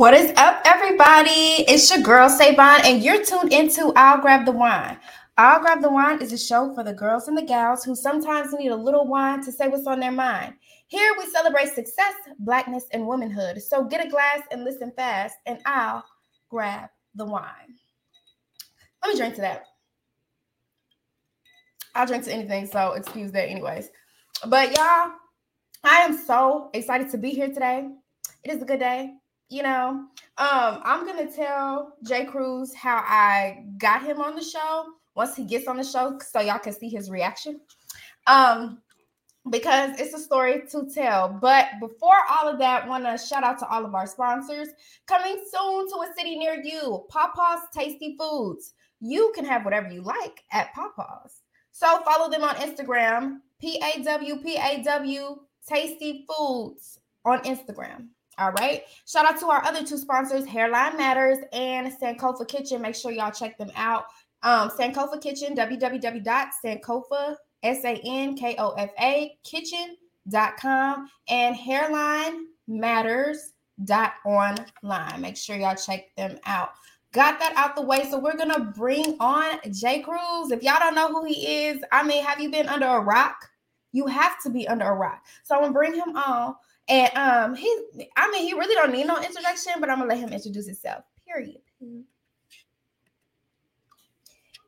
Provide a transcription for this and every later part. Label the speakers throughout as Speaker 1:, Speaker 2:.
Speaker 1: What is up, everybody? It's your girl Sevon, and you're tuned into I'll Grab the Wine. I'll Grab the Wine is a show for the girls and the gals who sometimes need a little wine to say what's on their mind. Here we celebrate success, blackness, and womanhood. So get a glass and listen fast, and I'll grab the wine. Let me drink to that. I'll drink to anything, so excuse that, anyways. But y'all, I am so excited to be here today. It is a good day you know, um, I'm gonna tell J-Kruz how I got him on the show once he gets on the show, so y'all can see his reaction. Um, because it's a story to tell. But before all of that, want to shout out to all of our sponsors coming soon to a city near you. PawPaw's Tasty Foods. You can have whatever you like at PawPaw's. So follow them on Instagram, P A W P A W Tasty Foods on Instagram. All right. Shout out to our other two sponsors, Hairline Matters and Sankofa Kitchen. Make sure y'all check them out. Um, Sankofa Kitchen, www.sankofa, S-A-N-K-O-F-A, kitchen.com and Hairline Matters dot online. Make sure y'all check them out. Got that out the way. So we're gonna bring on J-Kruz. If y'all don't know who he is, I mean, have you been under a rock? You have to be under a rock. So I'm gonna bring him on and um, he, I mean, he really don't need no introduction, but I'm gonna let him introduce himself. Period.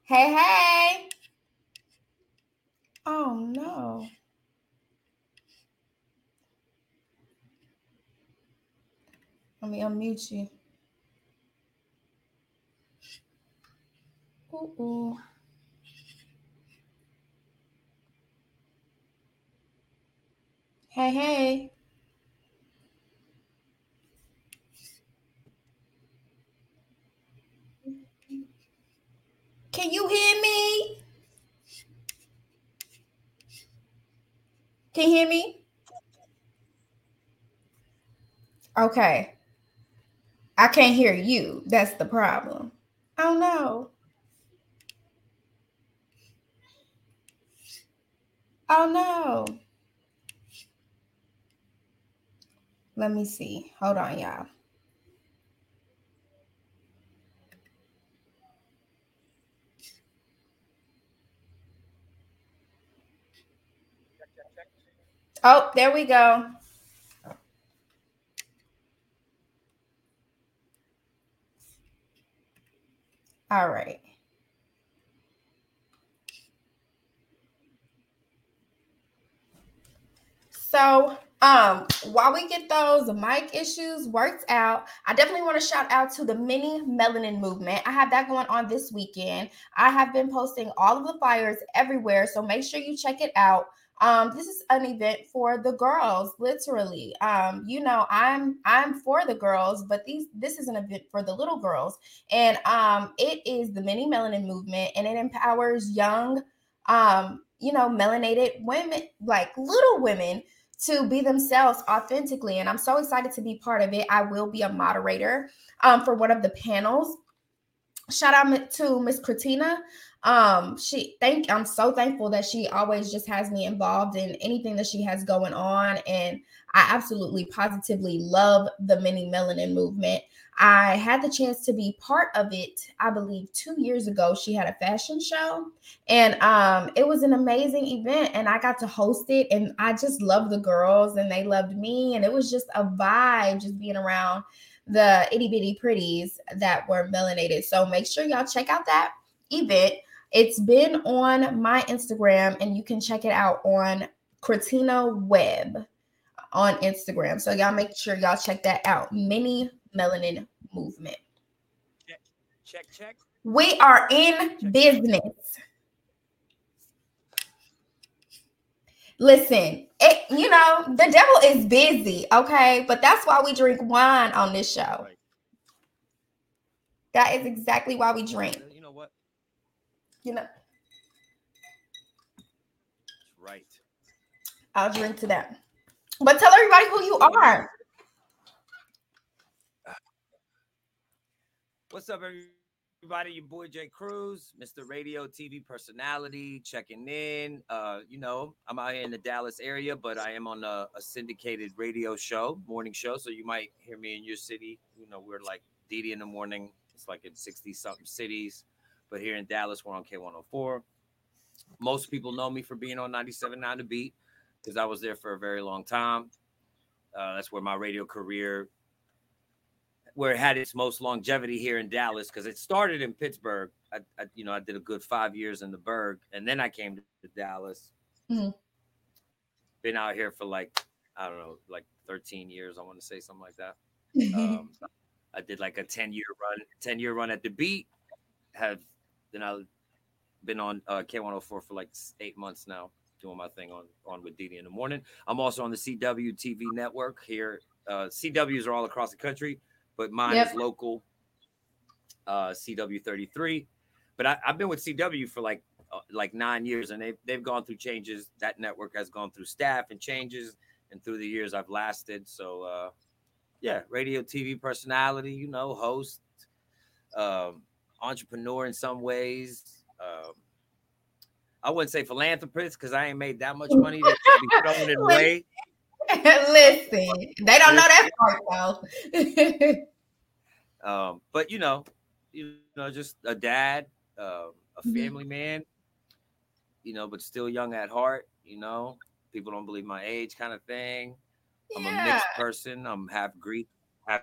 Speaker 1: Hey, hey. Oh no. Let me unmute you. Ooh. Hey, hey. Can you hear me? Can you hear me? Okay. I can't hear you. That's the problem. Oh no. Oh no. Let me see. Hold on, y'all. Oh, there we go. All right. So, um, while we get those mic issues worked out, I definitely want to shout out to the mini melanin movement. I have that going on this weekend. I have been posting all of the flyers everywhere, so make sure you check it out um, this is an event for the girls literally. Um, you know i'm i'm for the girls but these this is an event for the little girls. And um, it is the mini melanin movement and it empowers young um, you know melanated women like little women to be themselves authentically. And i'm so excited to be part of it. I will be a moderator um, for one of the panels. Shout out to miss Kratina um she thank i'm so thankful that she always just has me involved in anything that she has going on and i absolutely positively love the mini melanin movement. I had the chance to be part of it i believe two years ago. She had a fashion show and um it was an amazing event and i got to host it and i just loved the girls and they loved me and it was just a vibe just being around the itty bitty pretties that were melanated. So make sure y'all check out that event it's been on my Instagram, and you can check it out on Cortina Web on Instagram. So y'all make sure y'all check that out. Mini Melanin Movement.
Speaker 2: Check, check, check.
Speaker 1: We are in check, business. Listen, it, you know, the devil is busy, okay? But that's why we drink wine on this show. Right. That is exactly why we drink you know.
Speaker 2: Right.
Speaker 1: I'll drink to that. But tell everybody who you are.
Speaker 2: What's up, everybody?
Speaker 3: everybody? Your boy J-Kruz, Mr. Radio TV personality, checking in. Uh, you know, I'm out here in the Dallas area, but I am on a, a syndicated radio show, morning show. So you might hear me in your city. You know, we're like Dede in the morning. It's like in 60 something cities. But here in Dallas, we're on K104. Most people know me for being on 97.9 The Beat because I was there for a very long time. Uh, that's where my radio career where it had its most longevity here in Dallas because it started in Pittsburgh. I, I, you know, I did a good five years in the Burgh, and then I came to Dallas.
Speaker 1: Mm-hmm.
Speaker 3: Been out here for like I don't know, like 13 years. I want to say something like that. Um, I did like a 10 year run, 10 year run at the beat. Have then I've been on uh, K104 for like eight months now, doing my thing on on with Dede in the morning. I'm also on the CW TV network here. Uh, CWs are all across the country but mine yep. is local. Uh, CW33. But I, have been with CW for like uh, like nine years, and they've they've gone through changes. That network has gone through staff and changes, and through the years I've lasted. So uh, yeah, radio, TV personality, you know, host, um, entrepreneur in some ways. Um, I wouldn't say philanthropist because I ain't made that much money to be thrown it away.
Speaker 1: Listen, they don't know that part though.
Speaker 3: um, but you know, you know, just a dad, uh, a mm-hmm. family mm-hmm. man, you know, but still young at heart. You know, people don't believe my age, kind of thing. I'm a mixed person. I'm half Greek, half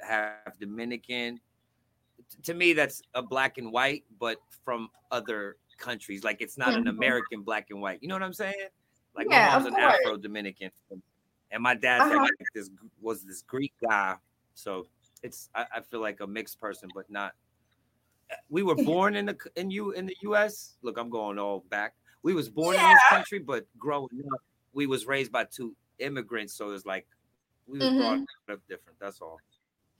Speaker 3: half Dominican. To me, that's a black and white, but from other countries. Like it's not mm-hmm. an American black and white. You know what I'm saying? Like yeah, my mom's an Afro Dominican, and my dad uh-huh. like this was this Greek guy. So it's I, I, feel like a mixed person, but not. Eh, we were born in the in you in the U.S. Look, I'm going all back. We was born yeah. in this country, but growing up, we was raised by two immigrants. So it's like we was mm-hmm. brought up different. That's all.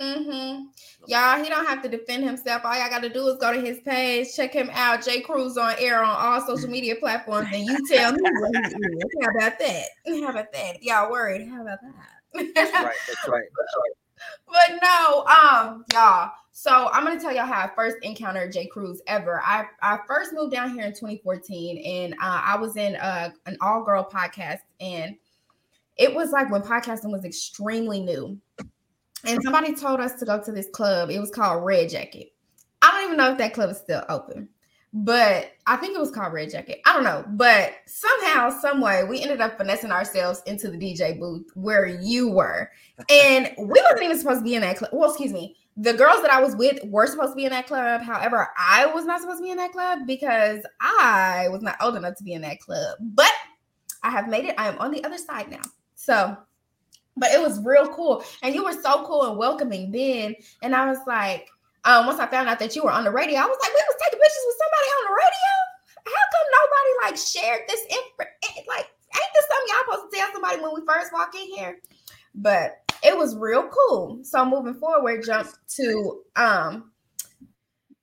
Speaker 1: Mm-hmm. Y'all, he don't have to defend himself. All y'all got to do is go to his page, check him out. J-Kruz on air on all social media platforms, and you tell me what he is. How about that? How about that? Y'all worried? How about
Speaker 3: that? That's right. That's right. That's right.
Speaker 1: But no, um, y'all. So I'm gonna tell y'all how I first encountered J-Kruz ever. I I first moved down here in 2014, and uh, I was in uh, an all girl podcast, and it was like when podcasting was extremely new and somebody told us to go to this club. It was called Red Jacket. I don't even know if that club is still open, but I think it was called Red Jacket. I don't know, but somehow, some way, we ended up finessing ourselves into the DJ booth where you were, and we wasn't even supposed to be in that club. Well, excuse me, the girls that I was with were supposed to be in that club. However, I was not supposed to be in that club because I was not old enough to be in that club. But I have made it. I am on the other side now. So but it was real cool. And you were so cool and welcoming then. And I was like, um, once I found out that you were on the radio, I was like, we was taking pictures with somebody on the radio. How come nobody like shared this info? Eh, like, ain't this something y'all supposed to tell somebody when we first walk in here? But it was real cool. So moving forward, jump to um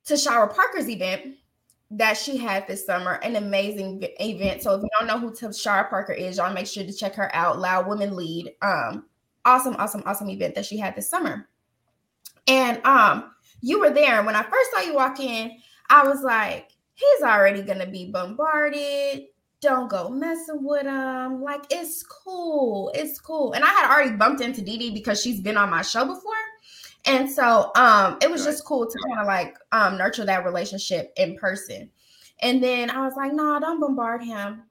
Speaker 1: to Shara Parker's event that she had this summer, an amazing event. So if you don't know who Tashara Parker is, y'all make sure to check her out. Loud Women Lead. Um, awesome, awesome, awesome event that she had this summer. And um, you were there. And When I first saw you walk in, I was like, he's already gonna be bombarded. Don't go messing with him. Like it's cool. It's cool. And I had already bumped into Dede because she's been on my show before. And so um it was just cool to kind of like um nurture that relationship in person. And then I was like, no, nah, don't bombard him.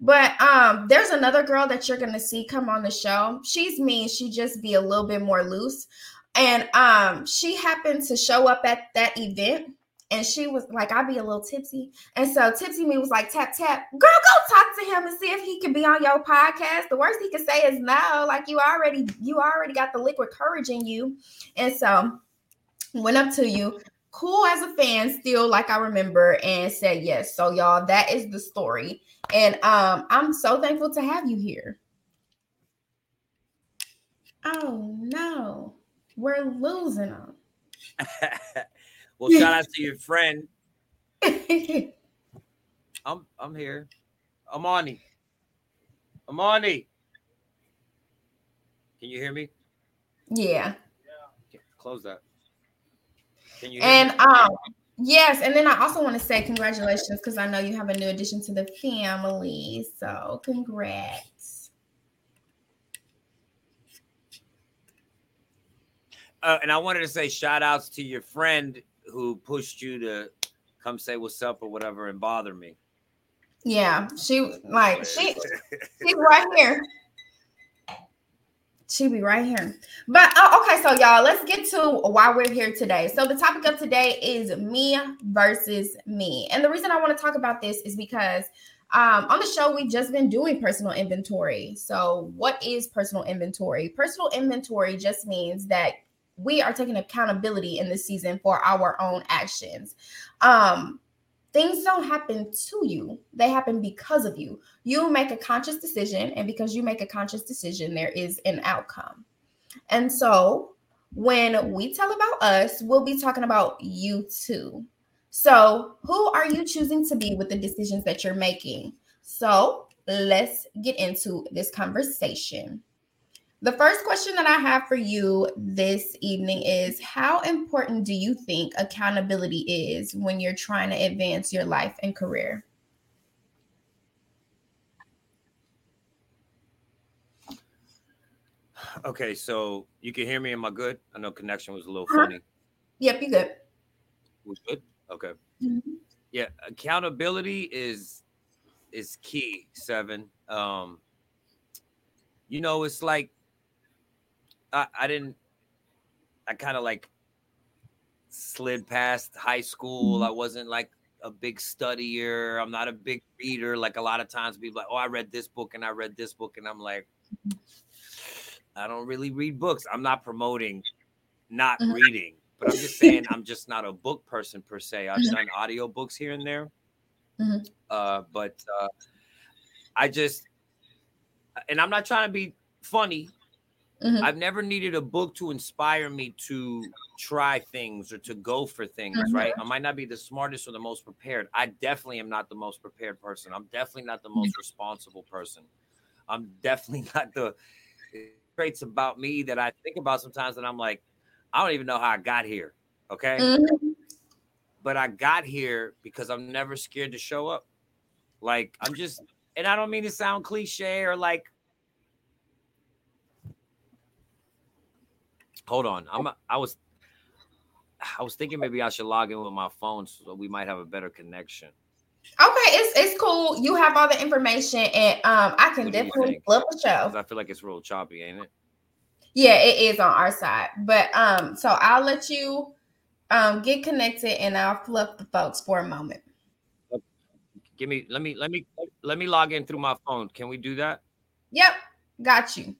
Speaker 1: But um there's another girl that you're gonna see come on the show. She's me, she just be a little bit more loose. And um she happened to show up at that event and she was like, I'd be a little tipsy. And so Tipsy Me was like, tap, tap, girl, go talk to him and see if he can be on your podcast. The worst he can say is no. Like you already, you already got the liquid courage in you. And so went up to you, cool as a fan, still like I remember, and said yes. So y'all, that is the story. And um, I'm so thankful to have you here. Oh no, we're losing them.
Speaker 3: Well, shout out to your friend. I'm I'm here. Amani. Amani. Can you hear me?
Speaker 1: Yeah.
Speaker 3: Okay, close that.
Speaker 1: Can you and um, yes, and then I also want to say congratulations because I know you have a new addition to the family. So congrats.
Speaker 3: Uh, and I wanted to say shout outs to your friend who pushed you to come say what's up or whatever and bother me.
Speaker 1: Yeah, she like she she right here. She'll be right here. But uh, okay, so y'all, let's get to why we're here today. So the topic of today is me versus me. And the reason I want to talk about this is because um, on the show, we've just been doing personal inventory. So, what is personal inventory? Personal inventory just means that we are taking accountability in this season for our own actions. Um, things don't happen to you. They happen because of you. You make a conscious decision and because you make a conscious decision there is an outcome. And so when we tell about us we'll be talking about you too. So who are you choosing to be with the decisions that you're making? So let's get into this conversation the first question that I have for you this evening is How important do you think accountability is when you're trying to advance your life and career?
Speaker 3: Okay, so you can hear me. Am I good? I know connection was a little uh-huh. funny.
Speaker 1: Yep, you good.
Speaker 3: Was good. Okay. Mm-hmm. Yeah, accountability is is key. Seven. Um, you know, it's like I, I didn't. I kind of like slid past high school. Mm-hmm. I wasn't like a big studier. I'm not a big reader. Like a lot of times, people like, "Oh, I read this book and I read this book," and I'm like, I don't really read books. I'm not promoting not mm-hmm. reading, but I'm just saying I'm just not a book person per se. I've mm-hmm. done audio books here and there, mm-hmm. uh, but uh, I just, and I'm not trying to be funny. Mm-hmm. I've never needed a book to inspire me to try things or to go for things, mm-hmm. right? I might not be the smartest or the most prepared. I definitely am not the most prepared person. I'm definitely not the most mm-hmm. responsible person. I'm definitely not the traits about me that I think about sometimes and I'm like, I don't even know how I got here. Okay. Mm-hmm. But I got here because I'm never scared to show up. Like I'm just, and I don't mean to sound cliche or like Hold on. I'm I was I was thinking maybe I should log in with my phone so we might have a better connection.
Speaker 1: Okay, it's it's cool. You have all the information, and um, I can definitely flip a show.
Speaker 3: I feel like it's real choppy, ain't it?
Speaker 1: Yeah, it is on our side. But um, so I'll let you um get connected, and I'll flip the folks for a moment.
Speaker 3: Give me let me let me let me log in through my phone. Can we do that?
Speaker 1: Yep, got you.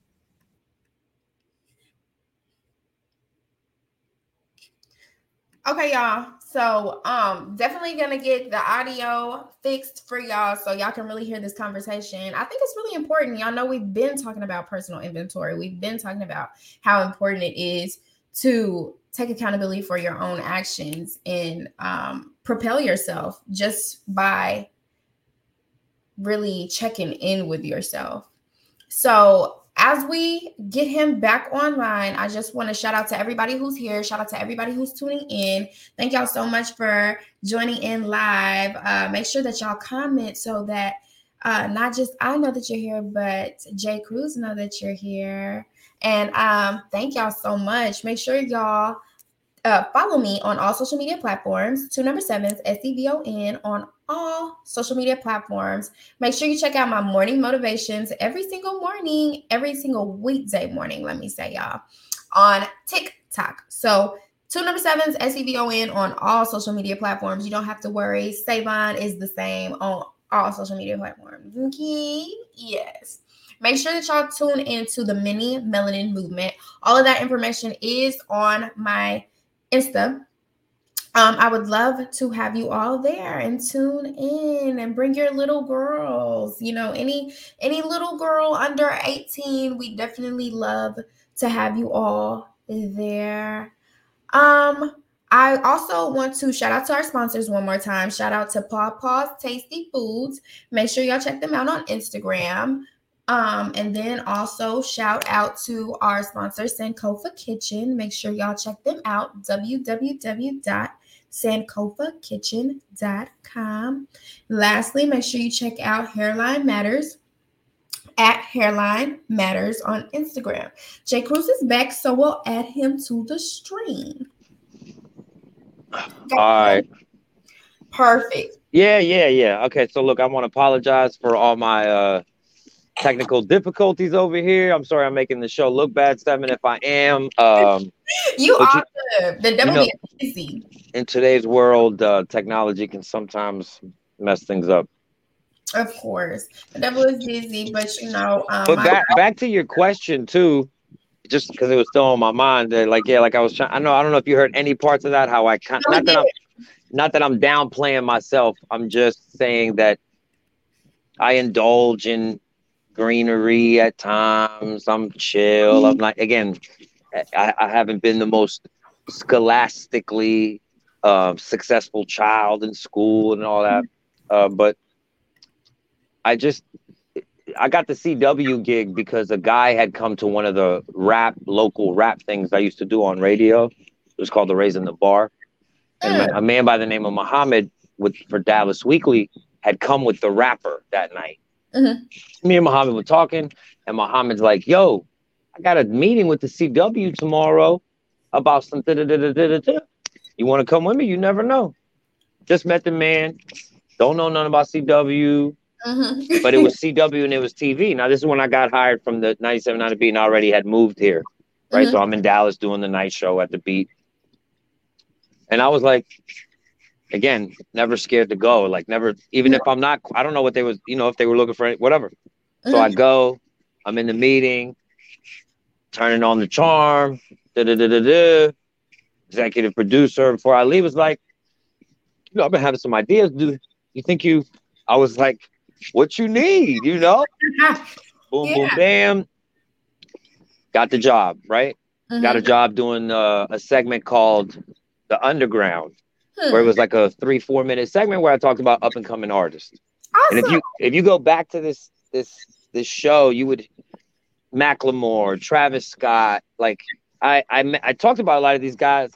Speaker 1: Okay, y'all. So um definitely gonna get the audio fixed for y'all so y'all can really hear this conversation. I think it's really important. Y'all know we've been talking about personal inventory. We've been talking about how important it is to take accountability for your own actions and um, propel yourself just by really checking in with yourself. So as we get him back online, I just want to shout out to everybody who's here. Shout out to everybody who's tuning in. Thank y'all so much for joining in live. Uh, make sure that y'all comment so that uh, not just I know that you're here, but J-Kruz know that you're here. And um, thank y'all so much. Make sure y'all uh, follow me on all social media platforms. Two number sevens, S E V O N on all social media platforms. Make sure you check out my morning motivations every single morning, every single weekday morning, let me say, y'all, on TikTok. So, two number sevens, S E V O N on all social media platforms. You don't have to worry. Sevon is the same on all social media platforms. Okay. Yes. Make sure that y'all tune into the mini melanin movement. All of that information is on my Insta um, I would love to have you all there and tune in and bring your little girls. You know, any any little girl under 18, we definitely love to have you all there. Um, I also want to shout out to our sponsors one more time. Shout out to Paw Paws Tasty Foods. Make sure y'all check them out on Instagram. Um, and then also shout out to our sponsor, Sankofa Kitchen. Make sure y'all check them out. www.sankofakitchen.com. Lastly, make sure you check out Hairline Matters at Hairline Matters on Instagram. J-Kruz is back, so we'll add him to the stream.
Speaker 3: All right.
Speaker 1: Perfect.
Speaker 3: Yeah, yeah, yeah. Okay, so look, I want to apologize for all my uh technical difficulties over here. I'm sorry I'm making the show look bad, Seven. If I am, um,
Speaker 1: you are the, the devil
Speaker 3: you know,
Speaker 1: busy.
Speaker 3: In today's world, uh, technology can sometimes mess things up.
Speaker 1: Of course, the devil is busy, but you know. Um,
Speaker 3: but back I, back to your question too, just because it was still on my mind. That like yeah, like I was trying. I know I don't know if you heard any parts of that. How I kind not that I'm not that I'm downplaying myself. I'm just saying that I indulge in greenery at times. I'm chill. I'm like again, I, I haven't been the most scholastically uh, successful child in school and all that, uh, but I just I got the CW gig because a guy had come to one of the rap local rap things I used to do on radio. It was called the Raising the Bar, and a man by the name of Muhammad with for Dallas Weekly had come with the rapper that night. Mm-hmm. Me and Muhammad were talking, and Muhammad's like, "Yo, I got a meeting with the CW tomorrow about some da da da da da. You want to come with me? You never know. Just met the man. Don't know nothing about CW." Mm-hmm. but it was CW and it was TV. Now this is when I got hired from the 97.9 Beat and I already had moved here, right? Mm-hmm. So I'm in Dallas doing the night show at the Beat, and I was like, again, never scared to go. Like never, even yeah. if I'm not, I don't know what they was, you know, if they were looking for it, whatever. Mm-hmm. So I mm-hmm. go, I'm in the meeting, turning on the charm, da da da da da. Executive producer before I leave was like, you know, I've been having some ideas. Do you think you? I was like, what you need, you know? boom, yeah. boom, bam. Got the job, right? Mm-hmm. Got a job doing uh, a segment called The Underground hmm. where it was like a three four minute segment where I talked about up and coming artists. Awesome. And if you if you go back to this this this show, you would Macklemore, Travis Scott, like I I I talked about a lot of these guys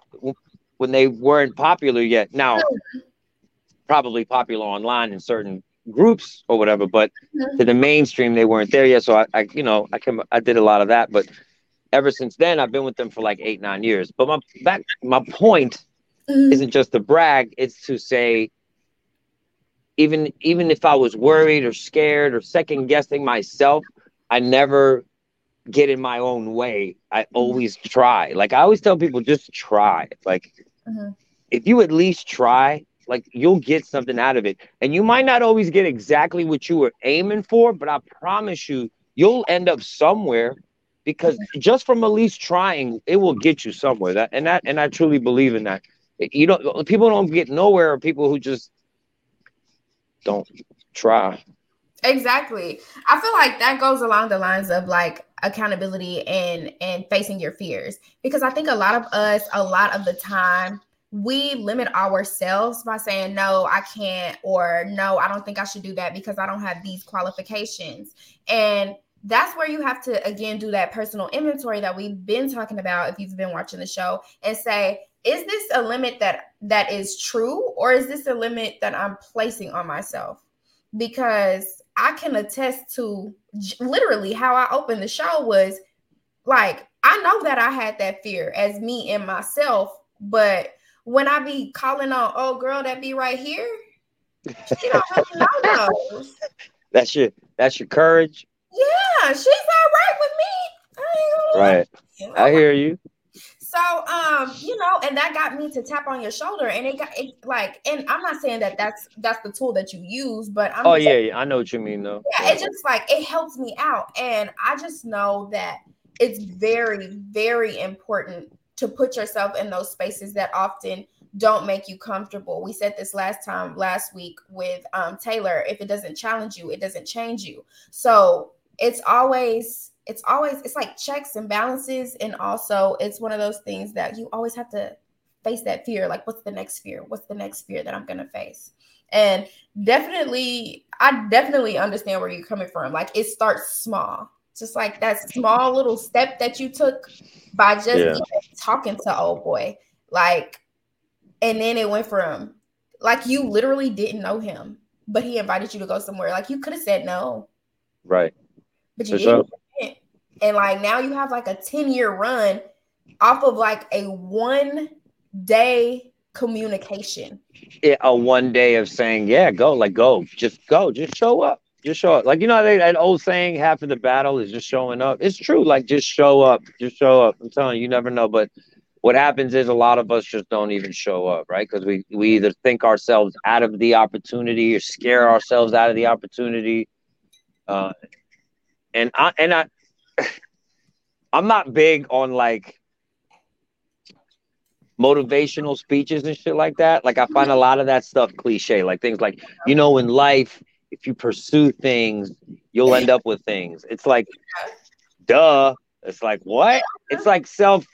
Speaker 3: when they weren't popular yet. Now, probably popular online in certain groups or whatever, but mm-hmm. to the mainstream they weren't there yet. So I, I you know I can I did a lot of that, but ever since then I've been with them for like eight nine years. But my back my point mm-hmm. isn't just to brag, it's to say even even if I was worried or scared or second guessing myself, I never get in my own way. I mm-hmm. always try. Like I always tell people just try. Like mm-hmm. if you at least try, like you'll get something out of it. And you might not always get exactly what you were aiming for, but I promise you you'll end up somewhere because mm-hmm. just from at least trying, it will get you somewhere. That and that and I truly believe in that you don't people don't get nowhere people who just don't try.
Speaker 1: Exactly. I feel like that goes along the lines of like accountability and and facing your fears. Because i think a lot of us a lot of the time we limit ourselves by saying no i can't or no i don't think i should do that because i don't have these qualifications. And that's where you have to again do that personal inventory that we've been talking about if you've been watching the show and say is this a limit that that is true or is this a limit that i'm placing on myself? Because i can attest to literally how i opened the show was like i know that i had that fear as me and myself but when i be calling on oh girl that be right here she don't
Speaker 3: know those. that's your that's your courage?
Speaker 1: Yeah she's all right with me.
Speaker 3: Right. I hear you
Speaker 1: so, um, you know, and that got me to tap on your shoulder, and it got it like, and I'm not saying that that's that's the tool that you use, but I'm
Speaker 3: oh yeah, yeah, I know what you mean though.
Speaker 1: Yeah, it just like it helps me out, and I just know that it's very, very important to put yourself in those spaces that often don't make you comfortable. We said this last time last week with um, Taylor. If it doesn't challenge you, it doesn't change you. So it's always it's always it's like checks and balances and also it's one of those things that you always have to face that fear like what's the next fear what's the next fear that i'm going to face And definitely, I definitely understand where you're coming from. Like it starts small, just like that small little step that you took by just yeah. talking to old boy. Like, and then it went from like you literally didn't know him, but he invited you to go somewhere. Like you could have said no.
Speaker 3: Right.
Speaker 1: But you For didn't. Sure. And like now you have like a 10 year run off of like a one day communication.
Speaker 3: Yeah, a one day of saying, yeah, go, like go, just go, just show up. Just show up. Like, you know, that old saying, half of the battle is just showing up. It's true. Like, just show up. Just show up. I'm telling you, you never know. But what happens is a lot of us just don't even show up, right? Because we, we either think ourselves out of the opportunity or scare ourselves out of the opportunity. Uh, and I, and I, I'm not big on like motivational speeches and shit like that. Like I find a lot of that stuff cliche, like things like, you know, in life, if you pursue things, you'll end up with things. It's like, duh. It's like, what? It's like self,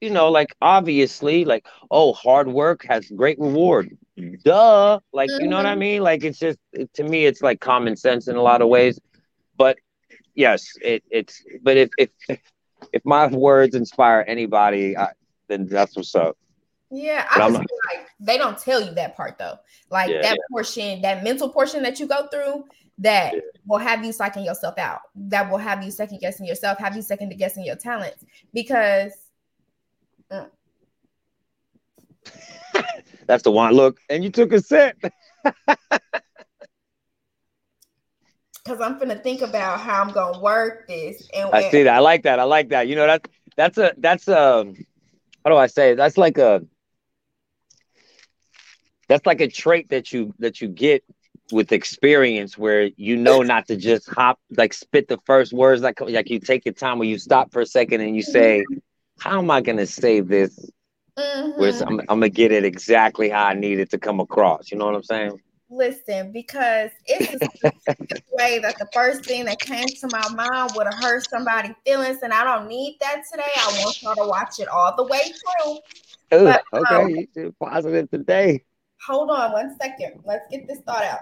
Speaker 3: you know, like obviously, like, oh, hard work has great reward. Duh. Like, you know what I mm-hmm. mean? Like, it's just, it, to me, it's like common sense in a lot of ways. But yes, it, it's, but if, if, if my words inspire anybody, I, then that's what's up.
Speaker 1: Yeah, I just feel like they don't tell you that part though. Like yeah, that yeah. portion, that mental portion that you go through, that yeah. will have you psyching yourself out. That will have you second guessing yourself, have you second guessing your talents because.
Speaker 3: Mm. That's the one. Look, and you took a sip.
Speaker 1: Because I'm gonna think about how I'm gonna work this. And
Speaker 3: I see that. I like that. I like that. You know that that's a that's a how do I say? That's like a that's like a trait that you that you get with experience where you know not to just hop like spit the first words like like you take your time where you stop for a second and you say how am i going to say this mm-hmm. where I'm, I'm gonna get it exactly how i need it to come across you know what i'm saying
Speaker 1: listen because it's the way that the first thing that came to my mind would have hurt somebody's feelings and i don't need that today i want y'all to watch it all the way through
Speaker 3: Ooh, but, okay um, positive today
Speaker 1: Hold on one second. Let's get this thought out.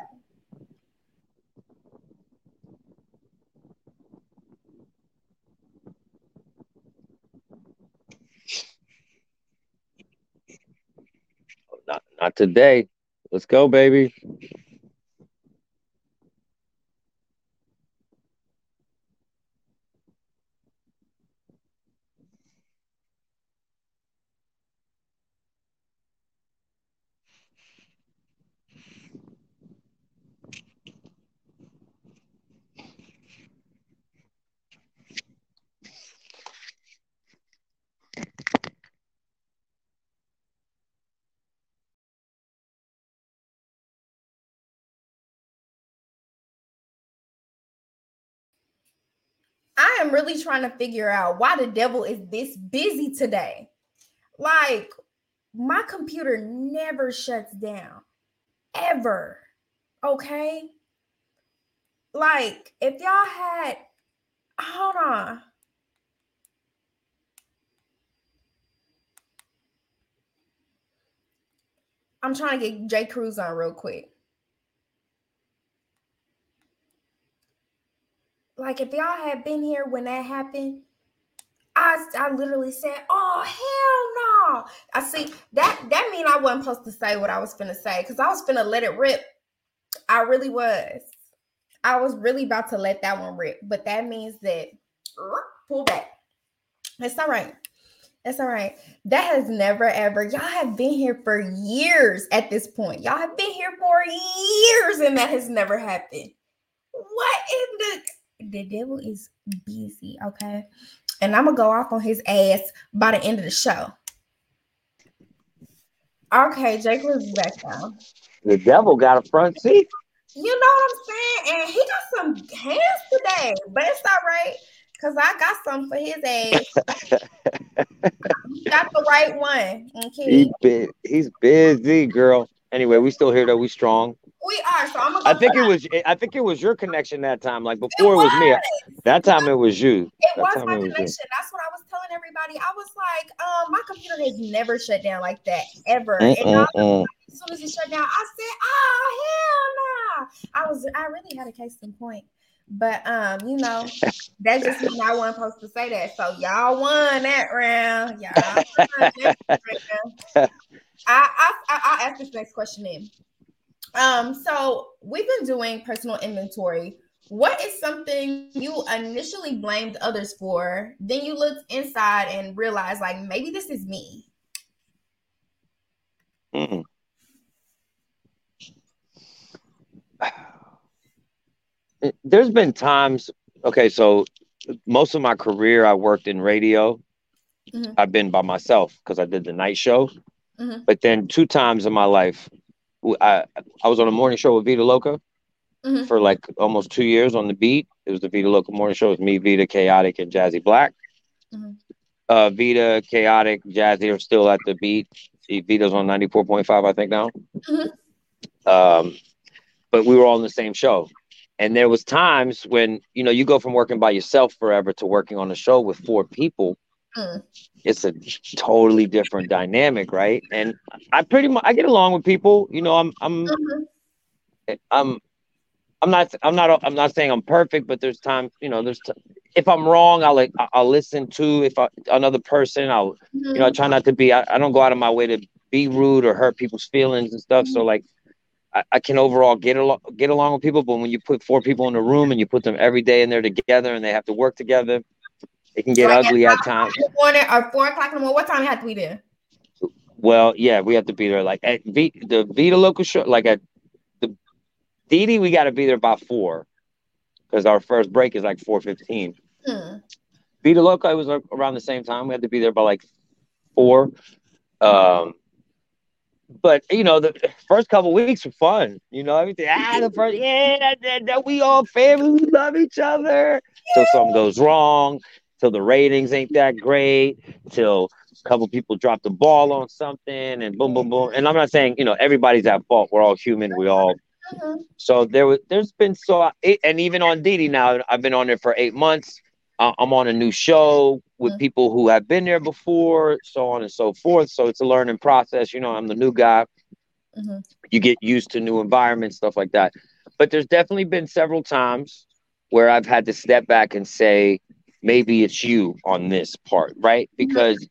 Speaker 3: Not, not today. Let's go, baby.
Speaker 1: I am really trying to figure out why the devil is this busy today. Like, my computer never shuts down, ever. Okay. Like, if y'all had, hold on. I'm trying to get J-Kruz on real quick. Like if y'all had been here when that happened, I I literally said, "Oh hell no!" I see that that mean I wasn't supposed to say what I was finna say because I was finna let it rip. I really was. I was really about to let that one rip, but that means that pull back. It's all right. That's all right. That has never ever. Y'all have been here for years at this point. Y'all have been here for years, and that has never happened. What in the the devil is busy, okay? And I'm gonna go off on his ass by the end of the show. Okay, Jake was back down.
Speaker 3: The devil got a front seat.
Speaker 1: You know what I'm saying? And he got some hands today, but it's all right because I got some for his ass. got the right one. Okay.
Speaker 3: He, he's busy, girl. Anyway, we still here though. We strong.
Speaker 1: We are. So I'm.
Speaker 3: I think it was. I think it was your connection that time. Like before, it was, it was me. That time it was you.
Speaker 1: It that was my connection. Was That's what I was telling everybody. I was like, um, my computer has never shut down like that ever. Mm-mm-mm. And as soon as it shut down, I said, "Oh I was I really had a case in point. But um, you know, that's just when I wasn't supposed to say that. So y'all won that round. Y'all that round. I, I I will ask this next question in. Um, so we've been doing personal inventory. What is something you initially blamed others for? Then you looked inside and realized, like, maybe this is me. Mm.
Speaker 3: There's been times, okay, so most of my career I worked in radio. Mm-hmm. I've been by myself because I did the night show. Mm-hmm. But then two times in my life, I I was on a morning show with Vita Loca mm-hmm. for like almost two years on the beat. It was the Vita Loca morning show with me, Vita, Chaotic, and Jazzy Black. Mm-hmm. Uh, Vita, Chaotic, Jazzy are still at the beat. Vita's on 94.5, I think now. Mm-hmm. Um, but we were all in the same show. And there was times when, you know, you go from working by yourself forever to working on a show with four people. Mm. It's a totally different dynamic, right? And I pretty much I get along with people. You know, I'm I'm mm-hmm. I'm I'm not I'm not I'm not saying I'm perfect, but there's times you know there's t- if I'm wrong, I'll like I'll listen to if I, another person. I'll mm-hmm. you know I try not to be I, I, don't go out of my way to be rude or hurt people's feelings and stuff. Mm-hmm. So like I, I, can overall get along get along with people, but when you put four people in a room and you put them every day in there together and they have to work together, it can get right, ugly at times.
Speaker 1: Morning or four o'clock in the morning. What time you have to be there?
Speaker 3: Well, yeah, we have to be there like at v, the Vita local show, like at the Dede. we got to be there by four because our first break is like four fifteen. Hmm. Vita Loca it was around the same time. We had to be there by like four. Um, but you know, the first couple weeks were fun. You know, everything. Ah, the first, yeah, that, that, that we all family, we love each other. So something goes wrong, till the ratings ain't that great, till a couple people drop the ball on something, and boom, boom, boom. And I'm not saying you know everybody's at fault. We're all human. We all. Mm-hmm. So there was, there's been so, and even on Dede now, I've been on there for eight months. I'm on a new show with mm-hmm. people who have been there before, so on and so forth. So it's a learning process. You know, I'm the new guy. Mm-hmm. You get used to new environments, stuff like that. But there's definitely been several times where I've had to step back and say, maybe it's you on this part, right? Mm-hmm. Because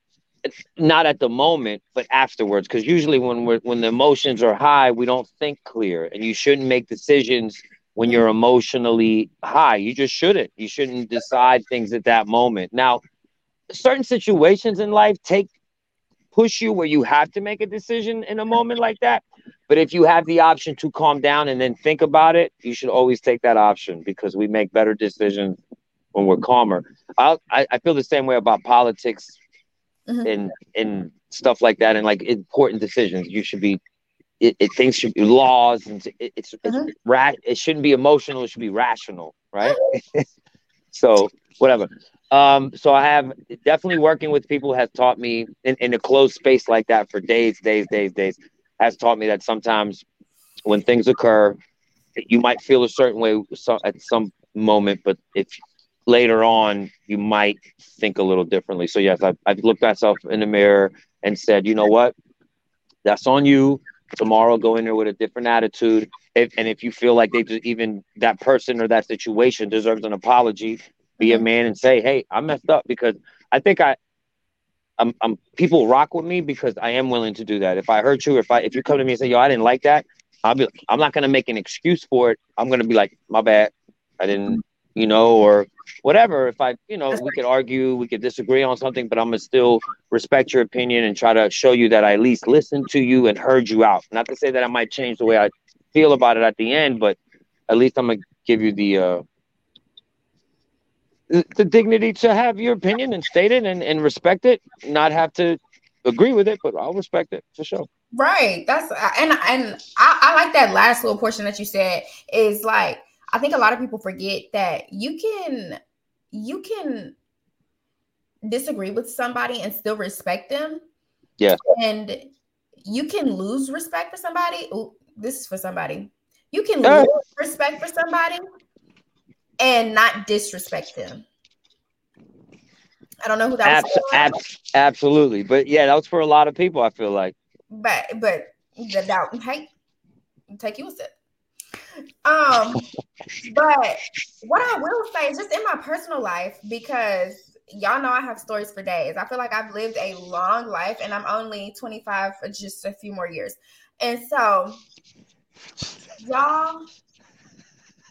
Speaker 3: not at the moment, but afterwards. Because usually when we're when the emotions are high, we don't think clear, and you shouldn't make decisions when you're emotionally high. You just shouldn't. You shouldn't decide things at that moment. Now, certain situations in life take push you where you have to make a decision in a moment like that. But if you have the option to calm down and then think about it, you should always take that option because we make better decisions when we're calmer. I I feel the same way about politics mm-hmm. and and stuff like that, and like important decisions. You should be. It, it things should be laws and it, it's mm-hmm. it's ra- it shouldn't be emotional. It should be rational, right? so whatever. Um, so I have definitely working with people has taught me in, in a closed space like that for days, days, days, days, has taught me that sometimes when things occur, you might feel a certain way at some moment, but if later on you might think a little differently. So yes, I've, I've looked myself in the mirror and said, you know what, that's on you. Tomorrow, go in there with a different attitude. If, and if you feel like they just even that person or that situation deserves an apology, be a mm-hmm. man and say, "Hey, I messed up," because I think I, I'm, I'm people rock with me because I am willing to do that. If I hurt you, if I if you come to me and say, "Yo, I didn't like that," I'll be, I'm not gonna make an excuse for it. I'm gonna be like, "My bad, I didn't," you know, or whatever. If I, you know, we could argue, we could disagree on something, but I'm gonna still respect your opinion and try to show you that I at least listened to you and heard you out. Not to say that I might change the way I feel about it at the end, but at least I'm gonna give you the uh, the dignity to have your opinion and state it and, and respect it, not have to agree with it, but I'll respect it for sure.
Speaker 1: Right. That's and and I, I like that last little portion that you said is like I think a lot of people forget that you can you can disagree with somebody and still respect them.
Speaker 3: Yeah.
Speaker 1: And you can lose respect for somebody. Ooh, this is for somebody. You can lose respect for somebody and not disrespect them. I don't know who that abs-
Speaker 3: abs- absolutely, but yeah, that was for a lot of people. I feel like,
Speaker 1: but but the doubt, hey, take you a sip. Um, but what I will say is just in my personal life, because y'all know I have stories for days. I feel like I've lived a long life and I'm only 25 for just a few more years. And so y'all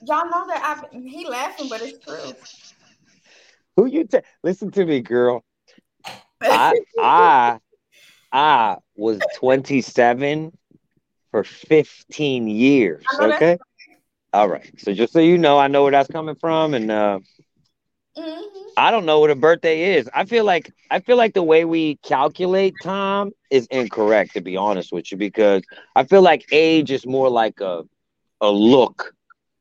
Speaker 1: y'all know that I he laughing, but it's true.
Speaker 3: Who you t- listen to me, girl. I I I was 27 for 15 years. Okay. All right. So just so you know, I know where that's coming from, and uh, mm-hmm. I don't know what a birthday is. I feel like I feel like the way we calculate time is incorrect, to be honest with you, because I feel like age is more like a a look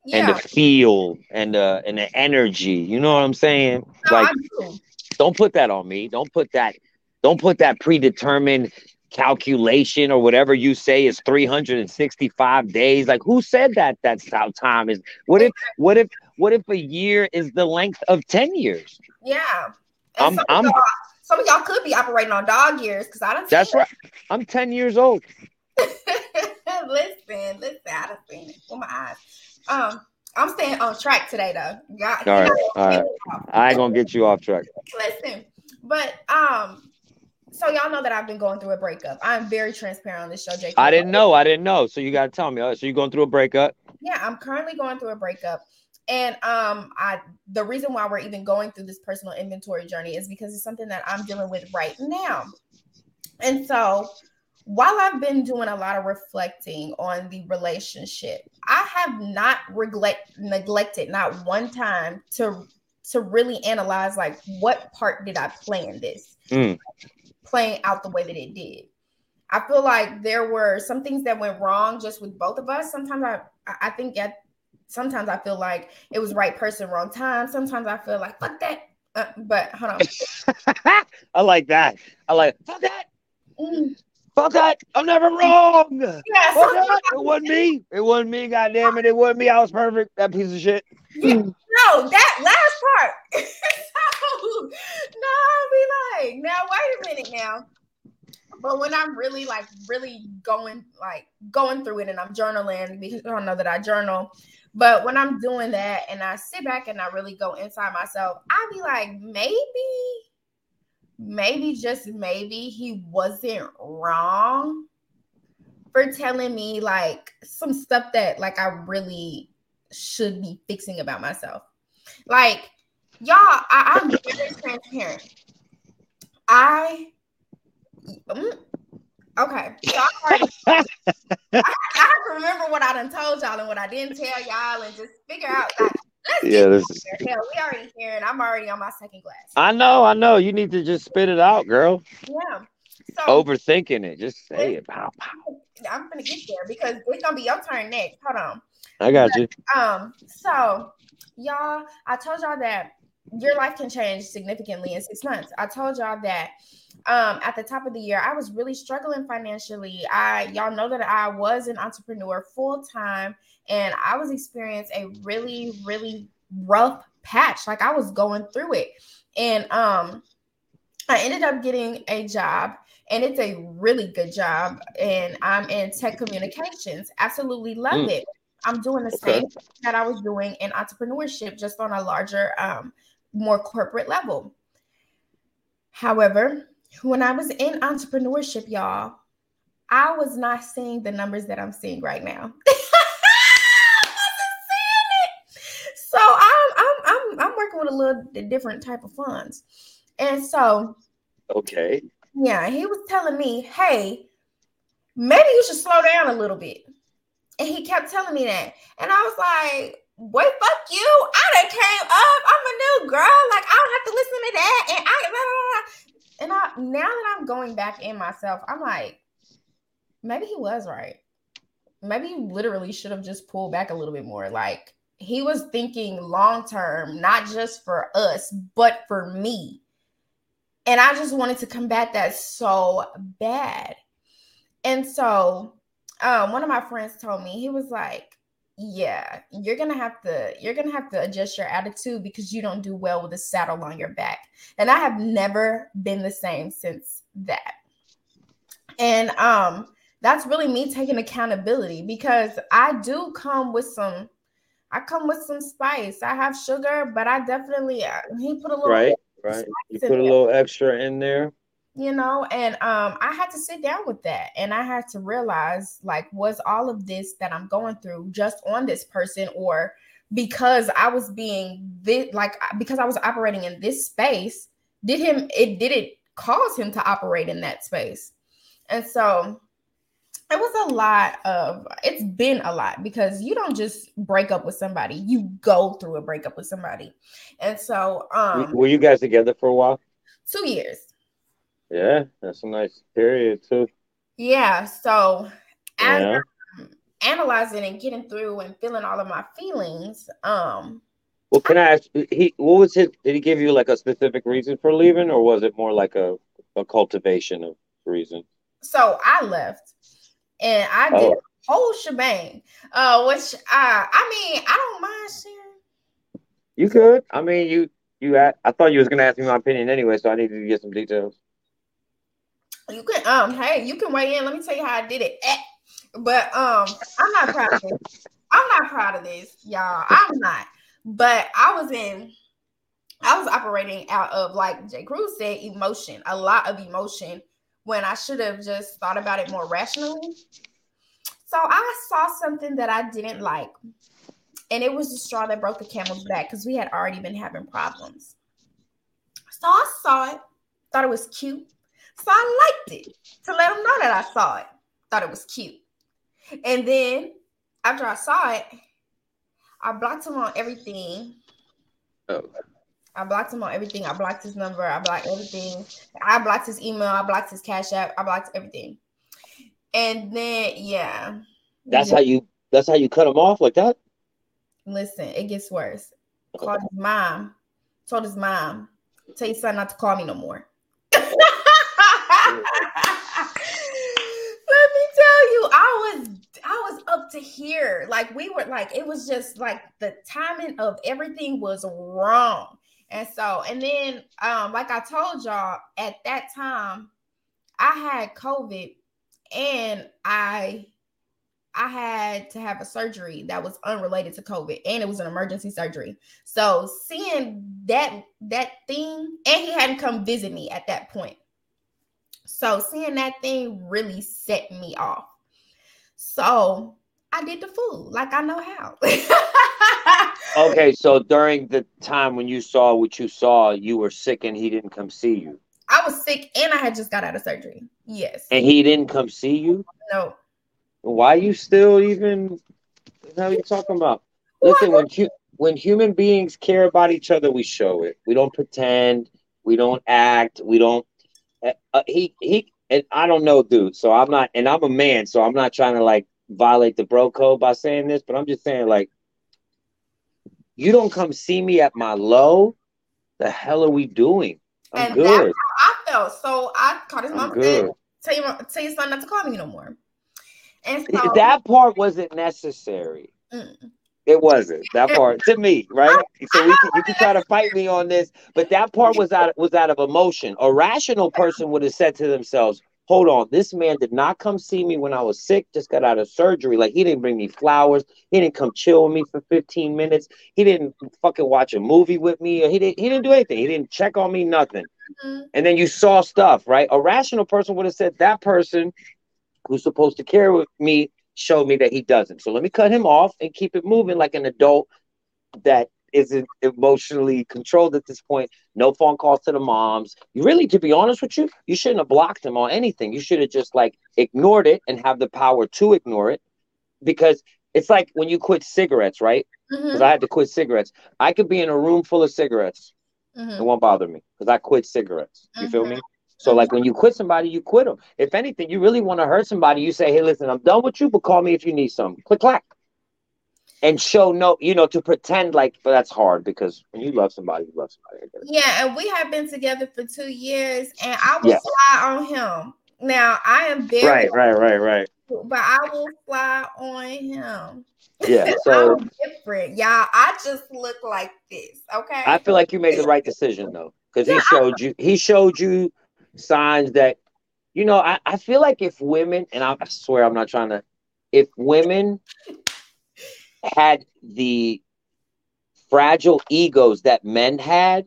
Speaker 3: yeah. and a feel and uh and an energy. You know what I'm saying? No, like, do. don't put that on me. Don't put that. Don't put that predetermined calculation or whatever you say is 365 days. Like who said that? That's how time is. What if what if what if a year is the length of 10 years?
Speaker 1: Yeah. I'm, some, I'm, of some of y'all could be operating on dog years because i don't
Speaker 3: that's right. I'm 10 years old.
Speaker 1: Listen listen i don't seen it with my eyes. Um i'm staying on track today though.
Speaker 3: All right all right. i ain't gonna get you off track.
Speaker 1: Listen but um so y'all know that I've been going through a breakup. I'm very transparent on this show, Jake.
Speaker 3: I didn't know. I didn't know. So you gotta tell me. So you're going through a breakup?
Speaker 1: Yeah, I'm currently going through a breakup. And um, I the reason why we're even going through this personal inventory journey is because it's something that I'm dealing with right now. And so while I've been doing a lot of reflecting on the relationship, I have not neglect, neglected not one time to to really analyze like what part did I play in this? Mm playing out the way that it did. I feel like there were some things that went wrong just with both of us. Sometimes I I think that sometimes I feel like it was right person, wrong time. Sometimes I feel like fuck that. Uh, but hold on.
Speaker 3: I like that. I like fuck that. Mm. Fuck that. I'm never wrong. Yeah, fuck that. It wasn't me. It wasn't me. God damn it. It wasn't me. I was perfect. That piece of shit.
Speaker 1: Yeah, no, that last part. so, no, I'll be like, now wait a minute now. But when I'm really like really going like going through it and I'm journaling because I don't know that I journal, but when I'm doing that and I sit back and I really go inside myself, I'll be like, maybe, maybe just maybe he wasn't wrong for telling me like some stuff that like I really should be fixing about myself. Like, y'all, I, am very transparent. I, mm, okay, I, I, I, remember what I done told y'all and what I didn't tell y'all, and just figure out like. Yeah, this is... Hell, we already here, and I'm already on my second glass.
Speaker 3: I know, I know. You need to just spit it out, girl.
Speaker 1: Yeah.
Speaker 3: So, Overthinking it, just say it. Pow,
Speaker 1: pow. I'm gonna get there because it's gonna be your turn next. Hold on.
Speaker 3: I got you.
Speaker 1: Um, so y'all, I told y'all that your life can change significantly in six months. I told y'all that um at the top of the year i was really struggling financially i y'all know that i was an entrepreneur full time and i was experiencing a really really rough patch like i was going through it and um i ended up getting a job and it's a really good job and i'm in tech communications absolutely love mm. it I'm doing the okay. same that I was doing in entrepreneurship, just on a larger, um, more corporate level. However, when I was in entrepreneurship, y'all, I was not seeing the numbers that I'm seeing right now. so I'm, I'm I'm I'm working with a little different type of funds, and so
Speaker 3: okay,
Speaker 1: yeah, he was telling me, hey, maybe you should slow down a little bit. And he kept telling me that. And I was like, boy, fuck you. I done came up. I'm a new girl. Like, I don't have to listen to that. And I blah, blah, blah. and I now that I'm going back in myself, I'm like, maybe he was right. Maybe you literally should have just pulled back a little bit more. Like he was thinking long term, not just for us, but for me. And I just wanted to combat that so bad. And so um, one of my friends told me he was like, "Yeah, you're gonna have to you're gonna have to adjust your attitude because you don't do well with a saddle on your back." And I have never been the same since that. And um, that's really me taking accountability because I do come with some I come with some spice. I have sugar, but I definitely uh, he put a little
Speaker 3: right, right. You put a little extra in there,
Speaker 1: you know, and um, I had to sit down with that, and I had to realize like, was all of this that I'm going through just on this person, or because I was being this, like because I was operating in this space, did him it did it cause him to operate in that space, and so it was a lot of it's been a lot because you don't just break up with somebody you go through a breakup with somebody. And so um
Speaker 3: were you guys together for a while?
Speaker 1: two years.
Speaker 3: Yeah that's a nice period too.
Speaker 1: Yeah so as yeah. analyzing and getting through and feeling all of my feelings um
Speaker 3: well can i ask he what was his did he give you like a specific reason for leaving or was it more like a, a cultivation of reason?
Speaker 1: So i left and I did oh. a whole shebang. Uh, which I, I mean, I don't mind sharing.
Speaker 3: You could. I mean, you, you. I, I thought you was gonna ask me my opinion anyway, so I needed to get some details.
Speaker 1: You can, um, hey, you can weigh in. Let me tell you how I did it. Eh. But um, I'm not proud of this. I'm not proud of this, y'all. I'm not. But I was in. I was operating out of like J-Kruz said, emotion, a lot of emotion when I should have just thought about it more rationally. So I saw something that I didn't like, and it was the straw that broke the camel's back because we had already been having problems. So I saw it, thought it was cute. So I liked it to let him know that I saw it, thought it was cute. And then after I saw it, I blocked him on everything. Oh. I blocked him on everything. I blocked his number. I blocked everything. I blocked his email. I blocked his cash app. I blocked everything. And then yeah.
Speaker 3: That's how you that's how you cut him off like that?
Speaker 1: Listen, it gets worse. Called his mom, told his mom, tell your son not to call me no more. Let me tell you, I was I was up to here. Like we were like, it was just like the timing of everything was wrong. And so, and then, um, like I told y'all, at that time, I had COVID, and I, I had to have a surgery that was unrelated to COVID, and it was an emergency surgery. So, seeing that that thing, and he hadn't come visit me at that point. So, seeing that thing really set me off. So, I did the food like I know how.
Speaker 3: okay, so during the time when you saw what you saw, you were sick and he didn't come see you.
Speaker 1: I was sick and I had just got out of surgery. Yes.
Speaker 3: And he didn't come see you?
Speaker 1: No.
Speaker 3: Why you still even how are you talking about? Listen, when hu- when human beings care about each other, we show it. We don't pretend, we don't act, we don't uh, uh he he and I don't know, dude. So I'm not and I'm a man, so I'm not trying to like violate the bro code by saying this, but I'm just saying like you don't come see me at my low. The hell are we doing? I'm and good. That's
Speaker 1: how I felt. So I called his mom and tell you tell your son not to call me no more.
Speaker 3: And so, that part wasn't necessary. Mm. It wasn't that part to me, right? So we can, you can try to fight me on this, but that part was out was out of emotion. A rational person would have said to themselves, hold on, this man did not come see me when I was sick, just got out of surgery. Like he didn't bring me flowers, he didn't come chill with me for 15 minutes, he didn't fucking watch a movie with me, or he didn't he didn't do anything, he didn't check on me, nothing. Mm-hmm. And then you saw stuff, right? A rational person would have said that person who's supposed to care with me showed me that he doesn't. So let me cut him off and keep it moving like an adult that isn't emotionally controlled at this point. No phone calls to the moms. You really, to be honest with you, you shouldn't have blocked them on anything. You should have just like ignored it and have the power to ignore it because it's like when you quit cigarettes, right? Because mm-hmm. I had to quit cigarettes. I could be in a room full of cigarettes. Mm-hmm. It won't bother me because I quit cigarettes. You mm-hmm. feel me? So, like when you quit somebody, you quit them. If anything, you really want to hurt somebody, you say, "Hey, listen, I'm done with you, but call me if you need something." Click clack and show no, you know, to pretend like, but that's hard because when you love somebody, you love somebody.
Speaker 1: Yeah, and we have been together for two years, and I will fly on him. Now I am very
Speaker 3: right, right, right, right.
Speaker 1: But I will fly on him.
Speaker 3: Yeah, so
Speaker 1: I'm different, y'all. I just look like this. Okay.
Speaker 3: I feel like you made the right decision though, because yeah, he showed I, you. He showed you signs that you know, I, I feel like if women, and I, I swear I'm not trying to, if women had the fragile egos that men had,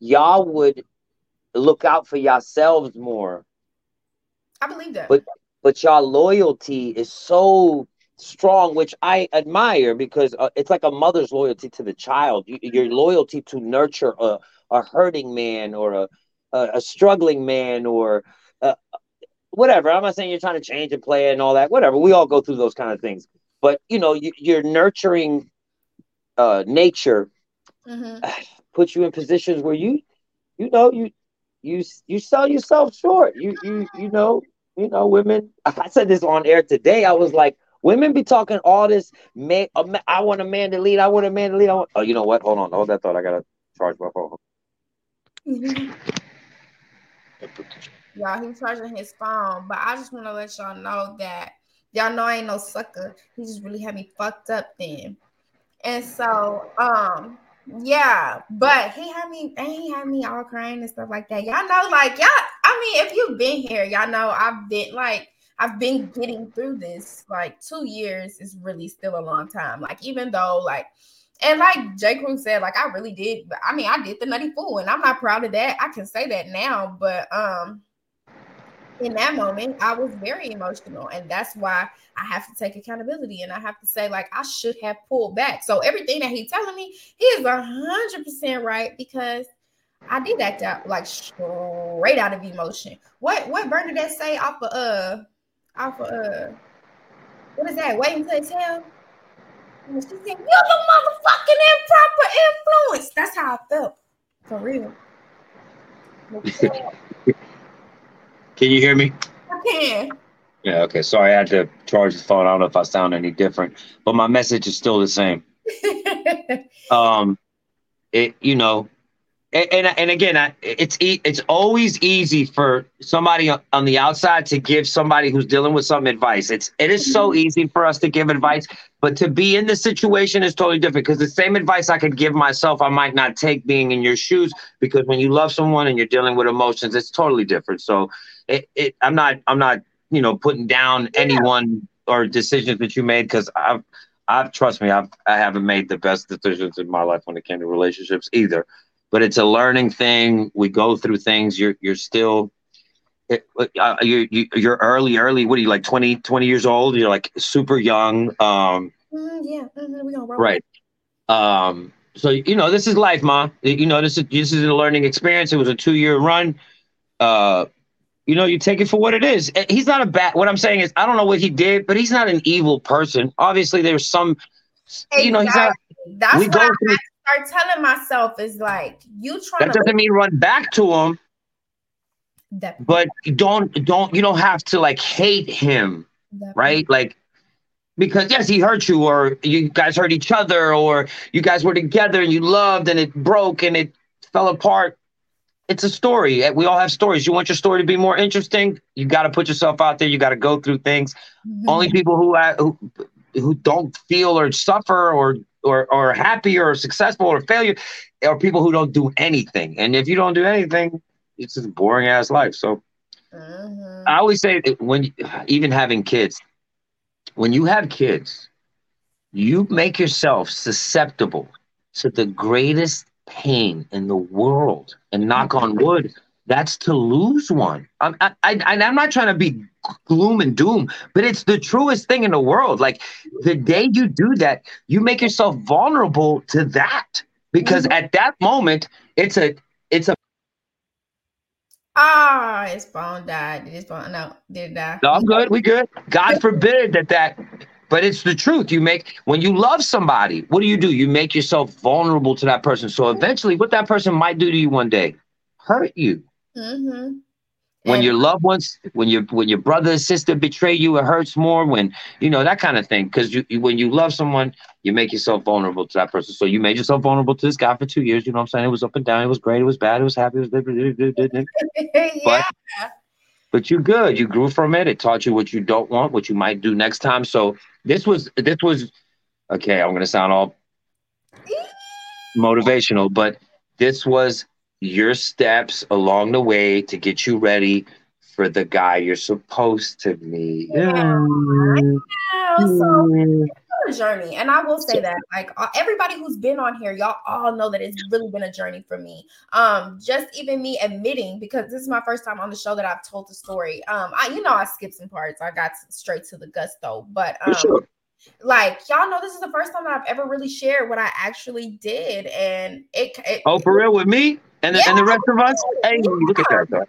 Speaker 3: y'all would look out for yourselves more.
Speaker 1: I believe that.
Speaker 3: But but y'all loyalty is so strong, which I admire because uh, it's like a mother's loyalty to the child. You, your loyalty to nurture a, a hurting man or a, a, a struggling man or uh, whatever. I'm not saying you're trying to change a player and all that. Whatever. We all go through those kind of things. But you know, you, you're nurturing uh, nature. Mm-hmm. Puts you in positions where you, you know, you you you sell yourself short. You you you know you know women. I said this on air today. I was like, Women be talking all this. Man, I want a man to lead. I want a man to lead. Want, oh, you know what? Hold on. Hold that thought. I gotta charge my phone.
Speaker 1: Mm-hmm. Y'all, he charging his phone, but I just want to let y'all know that y'all know I ain't no sucker. He just really had me fucked up then, and so um yeah, but he had me and he had me all crying and stuff like that. Y'all know, like y'all. I mean, if you've been here, y'all know I've been like I've been getting through this like two years is really still a long time. Like, even though, like, and like J-Kruz said, like, I really did. I mean, I did the nutty fool, and I'm not proud of that. I can say that now, but um, in that moment, I was very emotional, and that's why I have to take accountability, and I have to say, like, I should have pulled back. So everything that he's telling me, he is hundred percent right because I did act out like straight out of emotion. What what Bernadette say off of uh off of uh, what is that? Waiting to. And she said, "You're the motherfucking improper influence." That's how I felt, for real.
Speaker 3: can you hear me?
Speaker 1: I can.
Speaker 3: Yeah. Okay. Sorry, I had to charge the phone. I don't know if I sound any different, but my message is still the same. um, it you know and, and, and again, I, it's it's always easy for somebody on the outside to give somebody who's dealing with some advice. It's it is so mm-hmm. easy for us to give advice, but to be in the situation is totally different. Because the same advice I could give myself, I might not take being in your shoes. Because when you love someone and you're dealing with emotions, it's totally different. So, it, it I'm not I'm not you know putting down yeah. anyone or decisions that you made because I've I've trust me I've I haven't made the best decisions in my life when it came to relationships either but it's a learning thing. We go through things. You're you're still uh, you, you you're early early. What are you like 20 20 years old? You're like super young. Um,
Speaker 1: mm, yeah, mm-hmm. we gonna
Speaker 3: right. Um, so you know this is life, mom. You know this is this is a learning experience. It was a two year run. Uh, you know, you take it for what it is. Eh, he's not a bad. What I'm saying is, I don't know what he did, but he's not an evil person. Obviously, there's some. Exactly. You know, he's not.
Speaker 1: That's we go through, start telling myself is like you trying.
Speaker 3: That doesn't mean run back to him. But don't don't you don't have to like hate him, right? Like because yes, he hurt you, or you guys hurt each other, or you guys were together and you loved and it broke and it fell apart. It's a story. We all have stories. You want your story to be more interesting. You got to put yourself out there. You got to go through things. Mm-hmm. Only people who, who who don't feel or suffer or or or happy or successful or failure are people who don't do anything. And if you don't do anything, it's just a boring ass life. So mm-hmm. I always say when even having kids, when you have kids, you make yourself susceptible to the greatest pain in the world. And knock on wood, that's to lose one. I'm, I, I, I'm not trying to be gloom and doom, but it's the truest thing in the world. Like the day you do that, you make yourself vulnerable to that because mm-hmm. at that moment, it's a, it's a.
Speaker 1: Ah, his phone died. Did his phone? No, did it die.
Speaker 3: No, I'm good. We good. God forbid that that, but it's the truth. You make when you love somebody. What do you do? You make yourself vulnerable to that person. So eventually, what that person might do to you one day, hurt you. Mm-hmm. When and, your loved ones, when your when your brother and sister betray you, it hurts more. When you know that kind of thing, because you, you, when you love someone, you make yourself vulnerable to that person. So you made yourself vulnerable to this guy for two years. You know what I'm saying? It was up and down. It was great. It was bad. It was happy. It was yeah. But but you good. You grew from it. It taught you what you don't want, what you might do next time. So this was this was okay. I'm gonna sound all motivational, but this was your steps along the way to get you ready for the guy you're supposed to meet.
Speaker 1: Yeah. Yeah, so mm. A journey, and I will say that like everybody who's been on here, y'all all know that it's really been a journey for me. Um, just even me admitting because this is my first time on the show that I've told the story. Um, I you know I skipped some parts. I got straight to the gusto, but um, sure. like y'all know this is the first time that I've ever really shared what I actually did, and it. it
Speaker 3: oh, for real with me and the, yeah, and the rest of us. Hey, look at that. Though.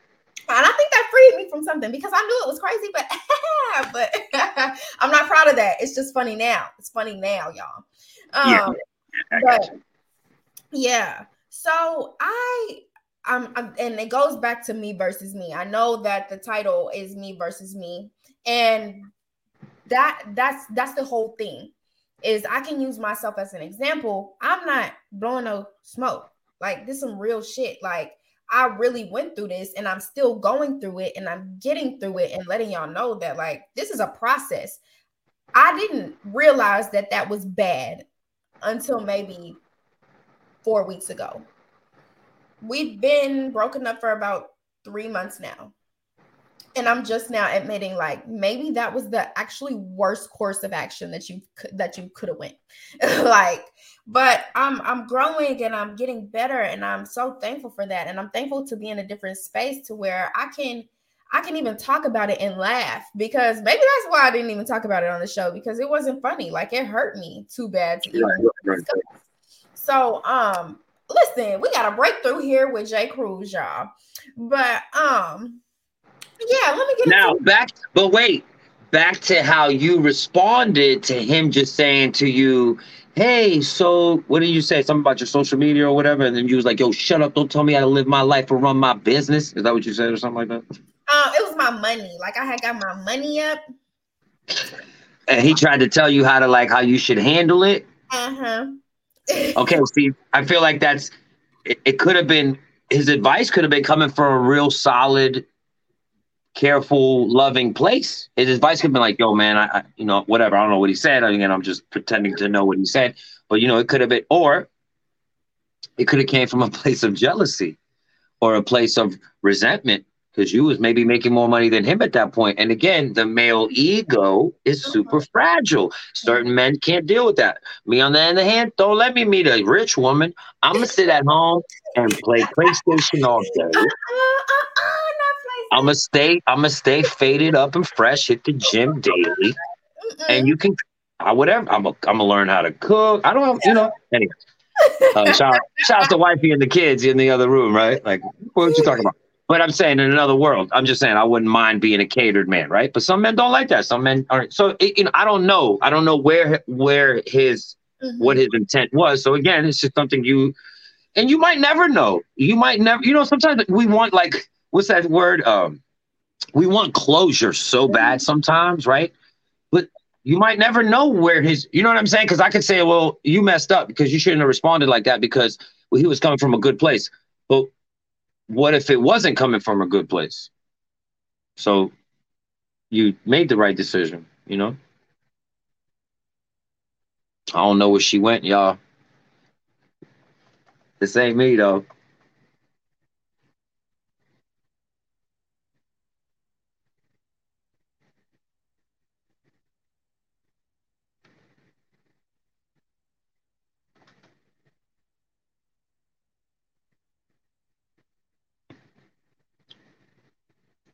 Speaker 1: And I think that freed me from something because I knew it was crazy, but but I'm not proud of that. It's just funny now. It's funny now, y'all. Um, yeah, but yeah. So I I'm, I'm, and it goes back to me versus me. I know that the title is me versus me, and that that's that's the whole thing. Is I can use myself as an example. I'm not blowing no smoke. Like this some real shit. Like I really went through this and I'm still going through it and I'm getting through it and letting y'all know that like this is a process. I didn't realize that that was bad until maybe 4 weeks ago. We've been broken up for about 3 months now and i'm just now admitting like maybe that was the actually worst course of action that you could that you could have went. Like but i'm i'm growing and i'm getting better and i'm so thankful for that. And i'm thankful to be in a different space to where i can i can even talk about it and laugh because maybe that's why i didn't even talk about it on the show because it wasn't funny. Like it hurt me too bad to even right, right. so um listen we got a breakthrough here with J-Kruz y'all. But um yeah, let me get
Speaker 3: now back. But wait, back to how you responded to him just saying to you, "Hey, so what did you say? Something about your social media or whatever?" And then you was like, "Yo, shut up! Don't tell me how to live my life or run my business." Is that what you said or something like that?
Speaker 1: Uh, it was my money. Like I had got my money up.
Speaker 3: And he tried to tell you how to like how you should handle it. Uh huh. okay, see, I feel like that's it, it could have been his advice could have been coming from a real solid careful, loving place. His advice could have been like, "Yo, man, I, I, you know, whatever. I don't know what he said. Again, I'm just pretending to know what he said." But you know, it could have been, or it could have came from a place of jealousy or a place of resentment because you was maybe making more money than him at that point. And again, the male ego is super fragile. Certain men can't deal with that. Me on the other hand, don't let me meet a rich woman. I'm gonna sit at home and play PlayStation all day. I'm gonna stay. I'm gonna stay faded up and fresh. Hit the gym daily, and you can. I whatever. I'm. A, I'm gonna learn how to cook. I don't. You know. Anyway. Uh, shout, shout out to wifey and the kids in the other room, right? Like, what are you talking about? But I'm saying in another world, I'm just saying I wouldn't mind being a catered man, right? But some men don't like that. Some men aren't. So it, you know, I don't know. I don't know where where his mm-hmm. what his intent was. So again, it's just something you and you might never know. You might never. You know, sometimes we want like what's that word? Um, we want closure so bad sometimes, right? But you might never know where his, you know what I'm saying? Because I could say, well, you messed up because you shouldn't have responded like that because he was coming from a good place. But what if it wasn't coming from a good place? So you made the right decision, you know? I don't know where she went, y'all. This ain't me though.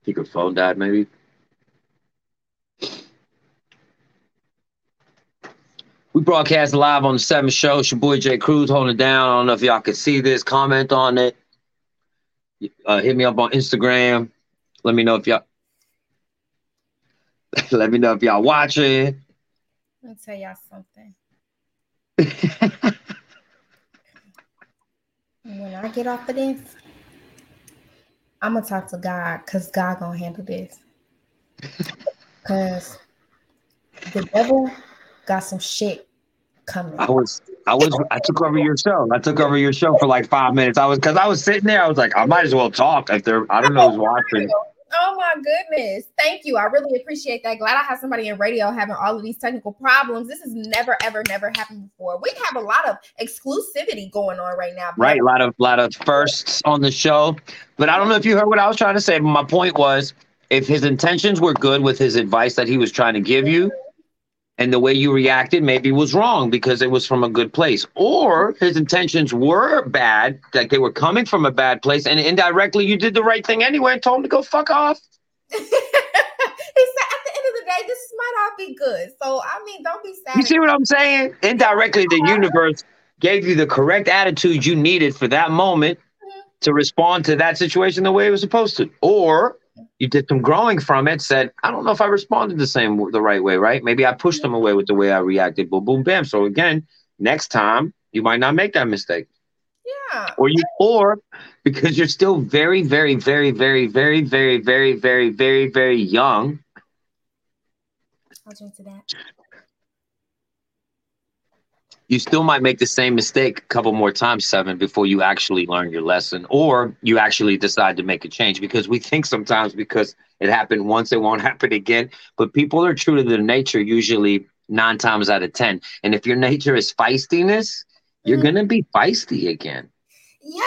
Speaker 3: Think her phone died, maybe. We broadcast live on the seventh Show. It's your boy J-Kruz holding it down. I don't know if y'all can see this. Comment on it. Uh, hit me up on Instagram. Let me know if y'all. Let me know if y'all watching.
Speaker 1: Let me tell y'all something. when I get off of this, I'm gonna talk to God because God gonna handle this. Cause the devil got some shit coming.
Speaker 3: I was, I was, I took over your show. I took over your show for like five minutes. I was, cause I was sitting there. I was like, I might as well talk if they're. I don't know who's watching.
Speaker 1: Oh my goodness. Thank you. I really appreciate that. Glad I have somebody in radio having all of these technical problems. This has never, ever, never happened before. We have a lot of exclusivity going on right now.
Speaker 3: Right. A lot of lot of firsts on the show. But I don't know if you heard what I was trying to say, but my point was if his intentions were good with his advice that he was trying to give you, and the way you reacted maybe was wrong because it was from a good place, or his intentions were bad, like they were coming from a bad place, and indirectly you did the right thing anyway and told him to go fuck off.
Speaker 1: he said, at the end of the day, this might all be good. So I mean, don't be sad.
Speaker 3: You see what I'm saying? Indirectly, the universe gave you the correct attitude you needed for that moment mm-hmm. to respond to that situation the way it was supposed to. Or you did some growing from it, said, I don't know if I responded the same the right way, right? Maybe I pushed them away with the way I reacted. Boom, boom, bam. So again, next time you might not make that mistake.
Speaker 1: Yeah.
Speaker 3: Or you or because you're still very, very, very, very, very, very, very, very, very, very young.
Speaker 1: I'll drink to that
Speaker 3: you still might make the same mistake a couple more times, seven, before you actually learn your lesson, or you actually decide to make a change. Because we think sometimes because it happened once, it won't happen again. But people are true to their nature usually nine times out of ten. And if your nature is feistiness, you're mm-hmm. gonna be feisty again.
Speaker 1: Yeah,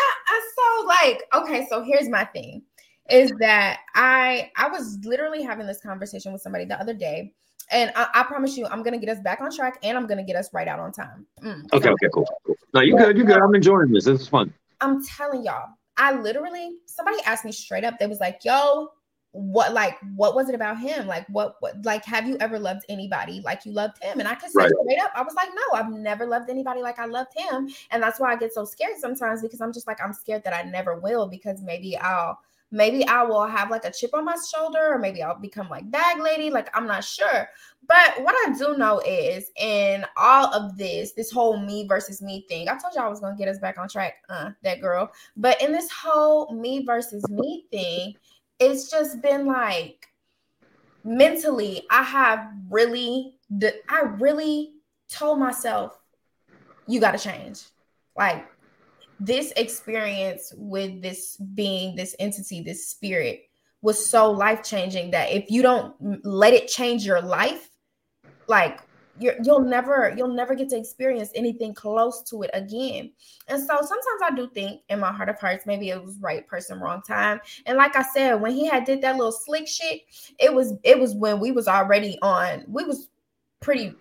Speaker 1: so like, okay, so here's my thing is that I I was literally having this conversation with somebody the other day and I, I, promise you, I'm gonna get us back on track, and I'm gonna get us right out on time.
Speaker 3: Mm, okay, okay, cool, cool. No, you good, you good. I'm enjoying this. This is fun.
Speaker 1: I'm telling y'all, I literally somebody asked me straight up. They was like, "Yo, what like what was it about him? Like what what like have you ever loved anybody like you loved him?" And I could say right. straight up, I was like, "No, I've never loved anybody like I loved him," and that's why I get so scared sometimes because I'm just like I'm scared that I never will because maybe I'll maybe I will have like a chip on my shoulder, or maybe I'll become like bag lady. Like I'm not sure. But what I do know is in all of this, this whole me versus me thing, I told y'all I was gonna get us back on track, uh, that girl. But in this whole me versus me thing, it's just been like mentally, I have really, I really told myself, you got to change. Like this experience with this being, this entity, this spirit was so life changing that if you don't let it change your life, like you will never you'll never get to experience anything close to it again. And so sometimes I do think in my heart of hearts maybe it was right person wrong time. And like I said when he had did that little slick shit, it was it was when we was already on we was pretty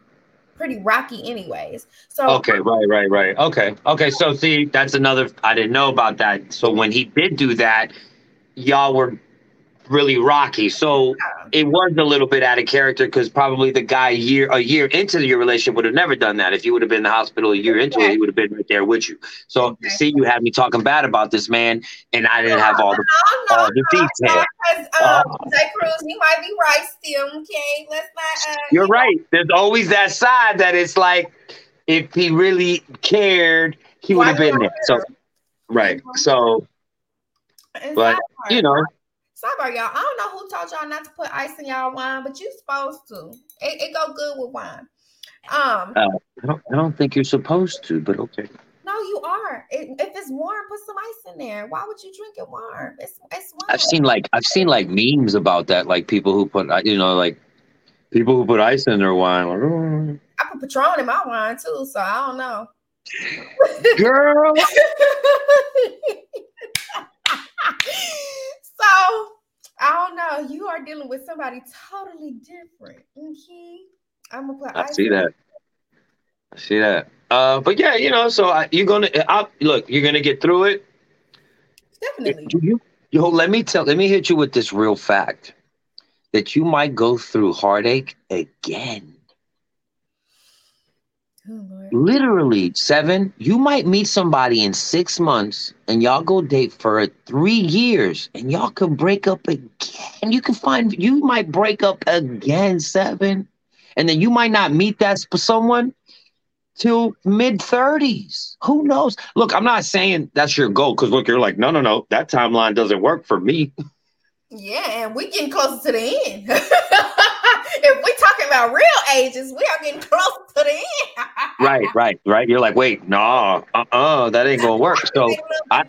Speaker 1: pretty rocky anyways. So
Speaker 3: Okay, right, right, right. Okay. Okay, so see, that's another I didn't know about that. So when he did do that, y'all were really rocky. So it was a little bit out of character because probably the guy a year a year into your relationship would have never done that. If you would have been in the hospital a year into it, he would have been right there with you. So okay. see, you had me talking bad about this man, and I didn't have all the no, no, all the details.
Speaker 1: Um, uh, Kruz, you might be right still. Okay, let's not. Uh,
Speaker 3: you're right. Know. There's always that side that it's like if he really cared, he would have been there. So right. So, but you know.
Speaker 1: Sorry, y'all. I don't know who told y'all not to put ice in y'all wine, but you're supposed to. It, it go good with wine. Um,
Speaker 3: uh, I don't. I don't think you're supposed to, but okay.
Speaker 1: No, you are. It, if it's warm, put some ice in there. Why would you drink it warm? It's it's warm.
Speaker 3: I've seen like I've seen like memes about that, like people who put you know like people who put ice in their wine. Like, oh.
Speaker 1: I put Patron in my wine too, so I don't know.
Speaker 3: Girl.
Speaker 1: so I don't know. You are dealing with somebody totally different. Okay. I'm gonna.
Speaker 3: I see that. I see that. Uh, but yeah, you know, so I, you're gonna I, look. You're gonna get through it.
Speaker 1: Definitely.
Speaker 3: You, yo, let me tell. Let me hit you with this real fact that you might go through heartache again. Oh, Literally, Sevon, you might meet somebody in six months and y'all go date for three years and y'all can break up again. You can find, you might break up again, Sevon. And then you might not meet that someone till mid 30s. Who knows? Look, I'm not saying that's your goal because look, you're like, no, no, no, that timeline doesn't work for me.
Speaker 1: Yeah, and we getting closer to the end. if we're talking about real ages, we are getting close to the end.
Speaker 3: right, right, right. You're like, wait, no, uh-uh, that ain't gonna work. So I,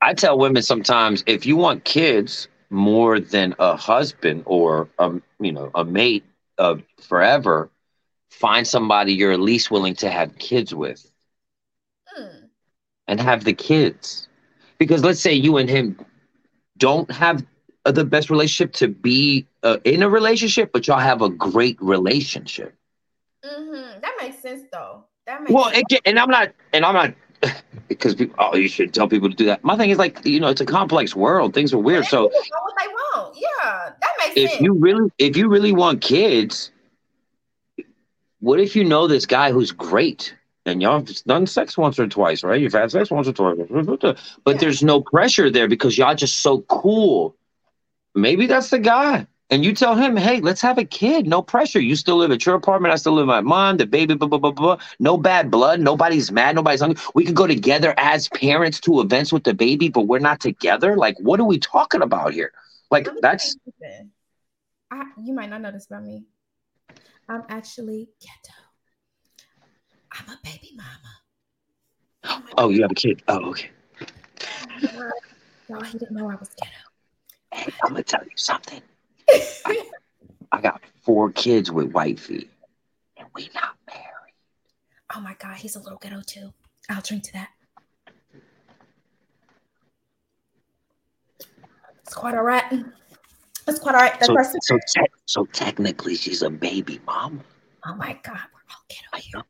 Speaker 3: I tell women sometimes if you want kids more than a husband or a you know a mate of forever, find somebody you're at least willing to have kids with, hmm. and have the kids. Because let's say you and him don't have the best relationship to be uh, in a relationship, but y'all have a great relationship.
Speaker 1: Mm-hmm. That makes sense, though. That makes
Speaker 3: Well,
Speaker 1: sense.
Speaker 3: it, and I'm not, and I'm not, because people, oh, you should tell people to do that. My thing is like, you know, it's a complex world. Things are weird. So
Speaker 1: what they want. Yeah, that makes
Speaker 3: if
Speaker 1: sense.
Speaker 3: you really, if you really want kids, what if you know this guy who's great? And y'all have done sex once or twice, right? You've had sex once or twice, but
Speaker 1: Yeah.
Speaker 3: there's no pressure there because y'all just so cool. Maybe that's the guy. And you tell him, hey, let's have a kid. No pressure. You still live at your apartment. I still live at mine. The baby, blah, blah, blah, blah. No bad blood. Nobody's mad. Nobody's hungry. We could go together as parents to events with the baby, but we're not together. Like, what are we talking about here? Like, that's
Speaker 1: you. I, you might not know this about me. I'm actually ghetto. I'm a baby mama.
Speaker 3: oh, you have a kid. Oh, okay.
Speaker 1: Y'all, he didn't know I was ghetto.
Speaker 3: Hey, I'm gonna tell you something. I got four kids with wifey, and we not married.
Speaker 1: oh my god, he's a little ghetto too. I'll drink to that. It's quite all right. It's quite all right. That
Speaker 3: So,
Speaker 1: person.
Speaker 3: so, te- so technically, she's a baby mama.
Speaker 1: Oh my god, we're all ghetto here.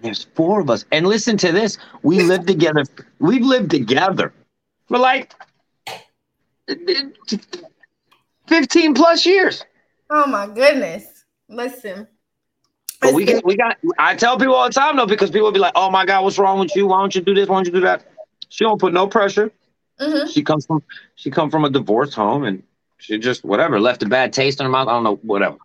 Speaker 3: There's four of us. And listen to this: we live together. We've lived together for like fifteen plus years.
Speaker 1: Oh my goodness. Listen.
Speaker 3: But we we got. I tell people all the time though, because people be like, "Oh my God, what's wrong with you? Why don't you do this? Why don't you do that?" She don't put no pressure.
Speaker 1: Mhm.
Speaker 3: She comes from she come from a divorced home, and she just whatever left a bad taste in her mouth. I don't know, whatever.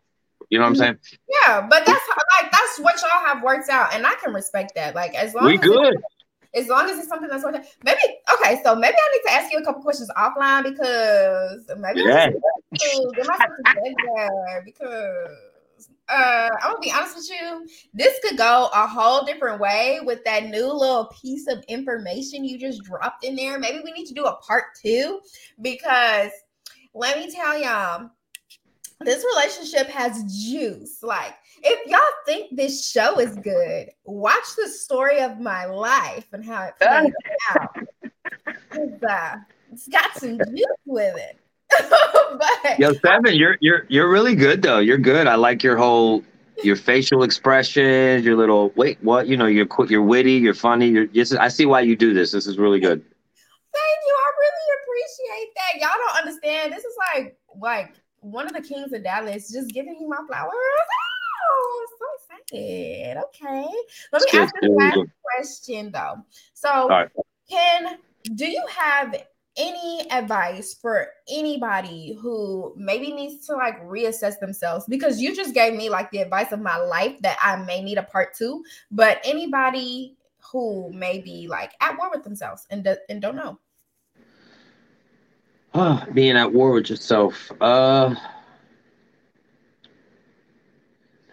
Speaker 3: You know what I'm saying?
Speaker 1: Yeah, but that's like that's what y'all have worked out, and I can respect that. Like as long
Speaker 3: We
Speaker 1: as
Speaker 3: good.
Speaker 1: As long as it's something that's worked out. Maybe okay, so maybe I need to ask you a couple questions offline because maybe
Speaker 3: Yeah.
Speaker 1: I need to get myself together because uh I'm gonna be honest with you, this could go a whole different way with that new little piece of information you just dropped in there. Maybe we need to do a part two because let me tell y'all, this relationship has juice. Like, if y'all think this show is good, watch the story of my life and how it plays out. uh, it's got some juice with it. but
Speaker 3: Yo, Sevon, you're you're you're really good though. You're good. I like your whole your facial expressions, your little wait, what? You know, you're qu- you're witty, you're funny. You're yes, I see why you do this. This is really good.
Speaker 1: Thank you. I really appreciate that. Y'all don't understand. This is like like one of the kings of Dallas just giving me my flowers. Oh, so excited. Okay. Let me
Speaker 3: Good,
Speaker 1: ask you
Speaker 3: good,
Speaker 1: the last question though. So
Speaker 3: right.
Speaker 1: Ken, do you have any advice for anybody who maybe needs to like reassess themselves? Because you just gave me like the advice of my life that I may need a part two, but anybody who may be like at war with themselves and, do- and don't know.
Speaker 3: Being at war with yourself. Uh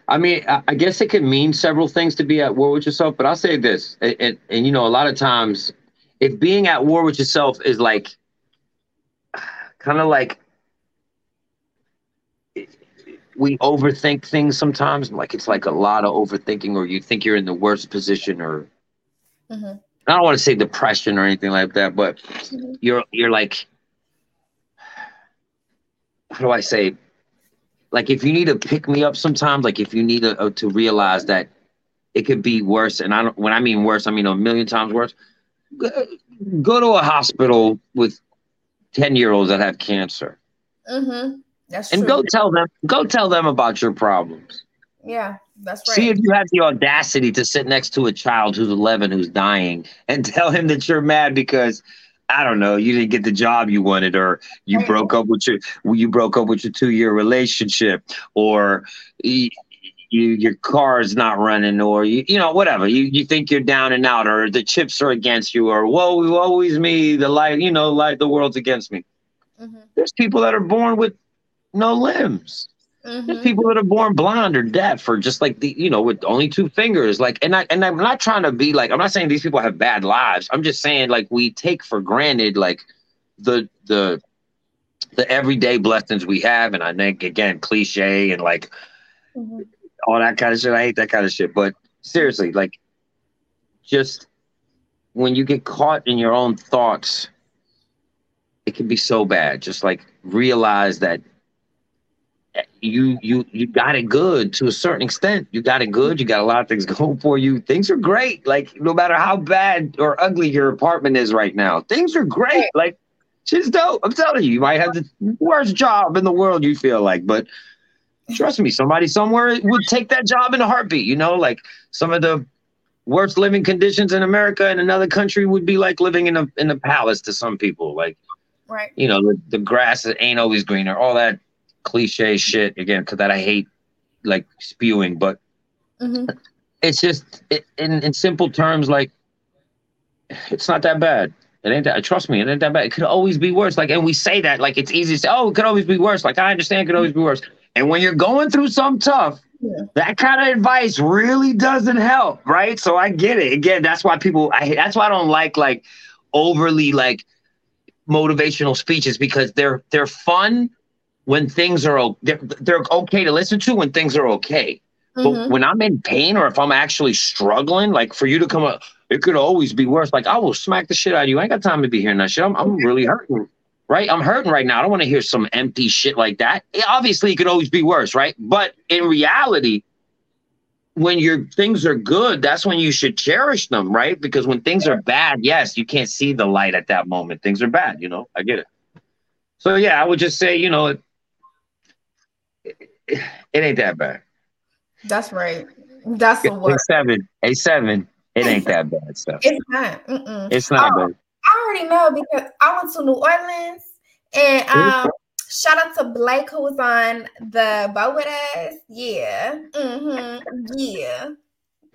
Speaker 3: I mean, I, guess it could mean several things to be at war with yourself, but I'll say this, and, and, and you know, a lot of times, if being at war with yourself is like, kind of like, we overthink things sometimes. Like it's like a lot of overthinking, or you think you're in the worst position, or
Speaker 1: Mhm.
Speaker 3: I don't want to say depression or anything like that, but
Speaker 1: Mhm.
Speaker 3: you're you're like, how do I say? Like if you need to pick me up sometimes, like if you need to, uh, to realize that it could be worse, and I don't. When I mean worse, I mean a million times worse. Go, go to a hospital with ten year olds that have cancer,
Speaker 1: Mm-hmm. That's
Speaker 3: and
Speaker 1: true.
Speaker 3: go tell them. Go tell them about your problems.
Speaker 1: yeah, that's right.
Speaker 3: See if you have the audacity to sit next to a child who's 11 who's dying and tell him that you're mad because I don't know, you didn't get the job you wanted or you
Speaker 1: Right.
Speaker 3: broke up with your you broke up with your 2-year relationship or you, you your car is not running or you you know whatever. You you think you're down and out or the chips are against you or whoa woe is me the light you know like the world's against me.
Speaker 1: Mhm.
Speaker 3: There's people that are born with no limbs. There's
Speaker 1: Mhm.
Speaker 3: people that are born blind or deaf or just like the you know with only two fingers like and I and I'm not trying to be like I'm not saying these people have bad lives I'm just saying like we take for granted like the the the everyday blessings we have and I think again cliche and like
Speaker 1: Mhm.
Speaker 3: all that kind of shit I hate that kind of shit but seriously like just when you get caught in your own thoughts it can be so bad. Just like realize that you you you got it good to a certain extent. You got it good. You got a lot of things going for you. Things are great. Like no matter how bad or ugly your apartment is right now, things are great. Like shit's dope. I'm telling you, you might have the worst job in the world. You feel like, but trust me, somebody somewhere would take that job in a heartbeat. You know, like some of the worst living conditions in America in another country would be like living in a in a palace to some people. Like,
Speaker 1: right?
Speaker 3: You know, the, the grass ain't always greener. All that cliche shit again because that I hate like spewing, but mm-hmm. it's just it, in in simple terms like it's not that bad. It ain't that. Trust me, it ain't that bad. It could always be worse. Like, and we say that like it's easy to say. Oh, it could always be worse. Like I understand, it could always be worse. And when you're going through some tough, yeah. that kind of advice really doesn't help, right? So I get it. Again, that's why people. I that's why I don't like like overly like motivational speeches because they're they're fun when things are they're, they're okay to listen to when things are okay. Mm-hmm. But when I'm in pain or if I'm actually struggling, like for you to come up, it could always be worse. Like I will smack the shit out of you. I ain't got time to be hearing that shit. I'm, I'm really hurting, right? I'm hurting right now. I don't want to hear some empty shit like that. It, obviously, it could always be worse, right? But in reality, when your things are good, that's when you should cherish them, right? Because when things are bad, yes, you can't see the light at that moment. Things are bad, you know. I get it. So yeah, I would just say, you know, it ain't that bad.
Speaker 1: That's right. That's the word.
Speaker 3: A seven, a seven. It ain't that bad stuff.
Speaker 1: It's not. Mm-mm.
Speaker 3: It's not
Speaker 1: oh,
Speaker 3: bad.
Speaker 1: I already know because I went to New Orleans and um, shout out to Blake who was on the boat with us. Yeah. Mm-hmm. Yeah.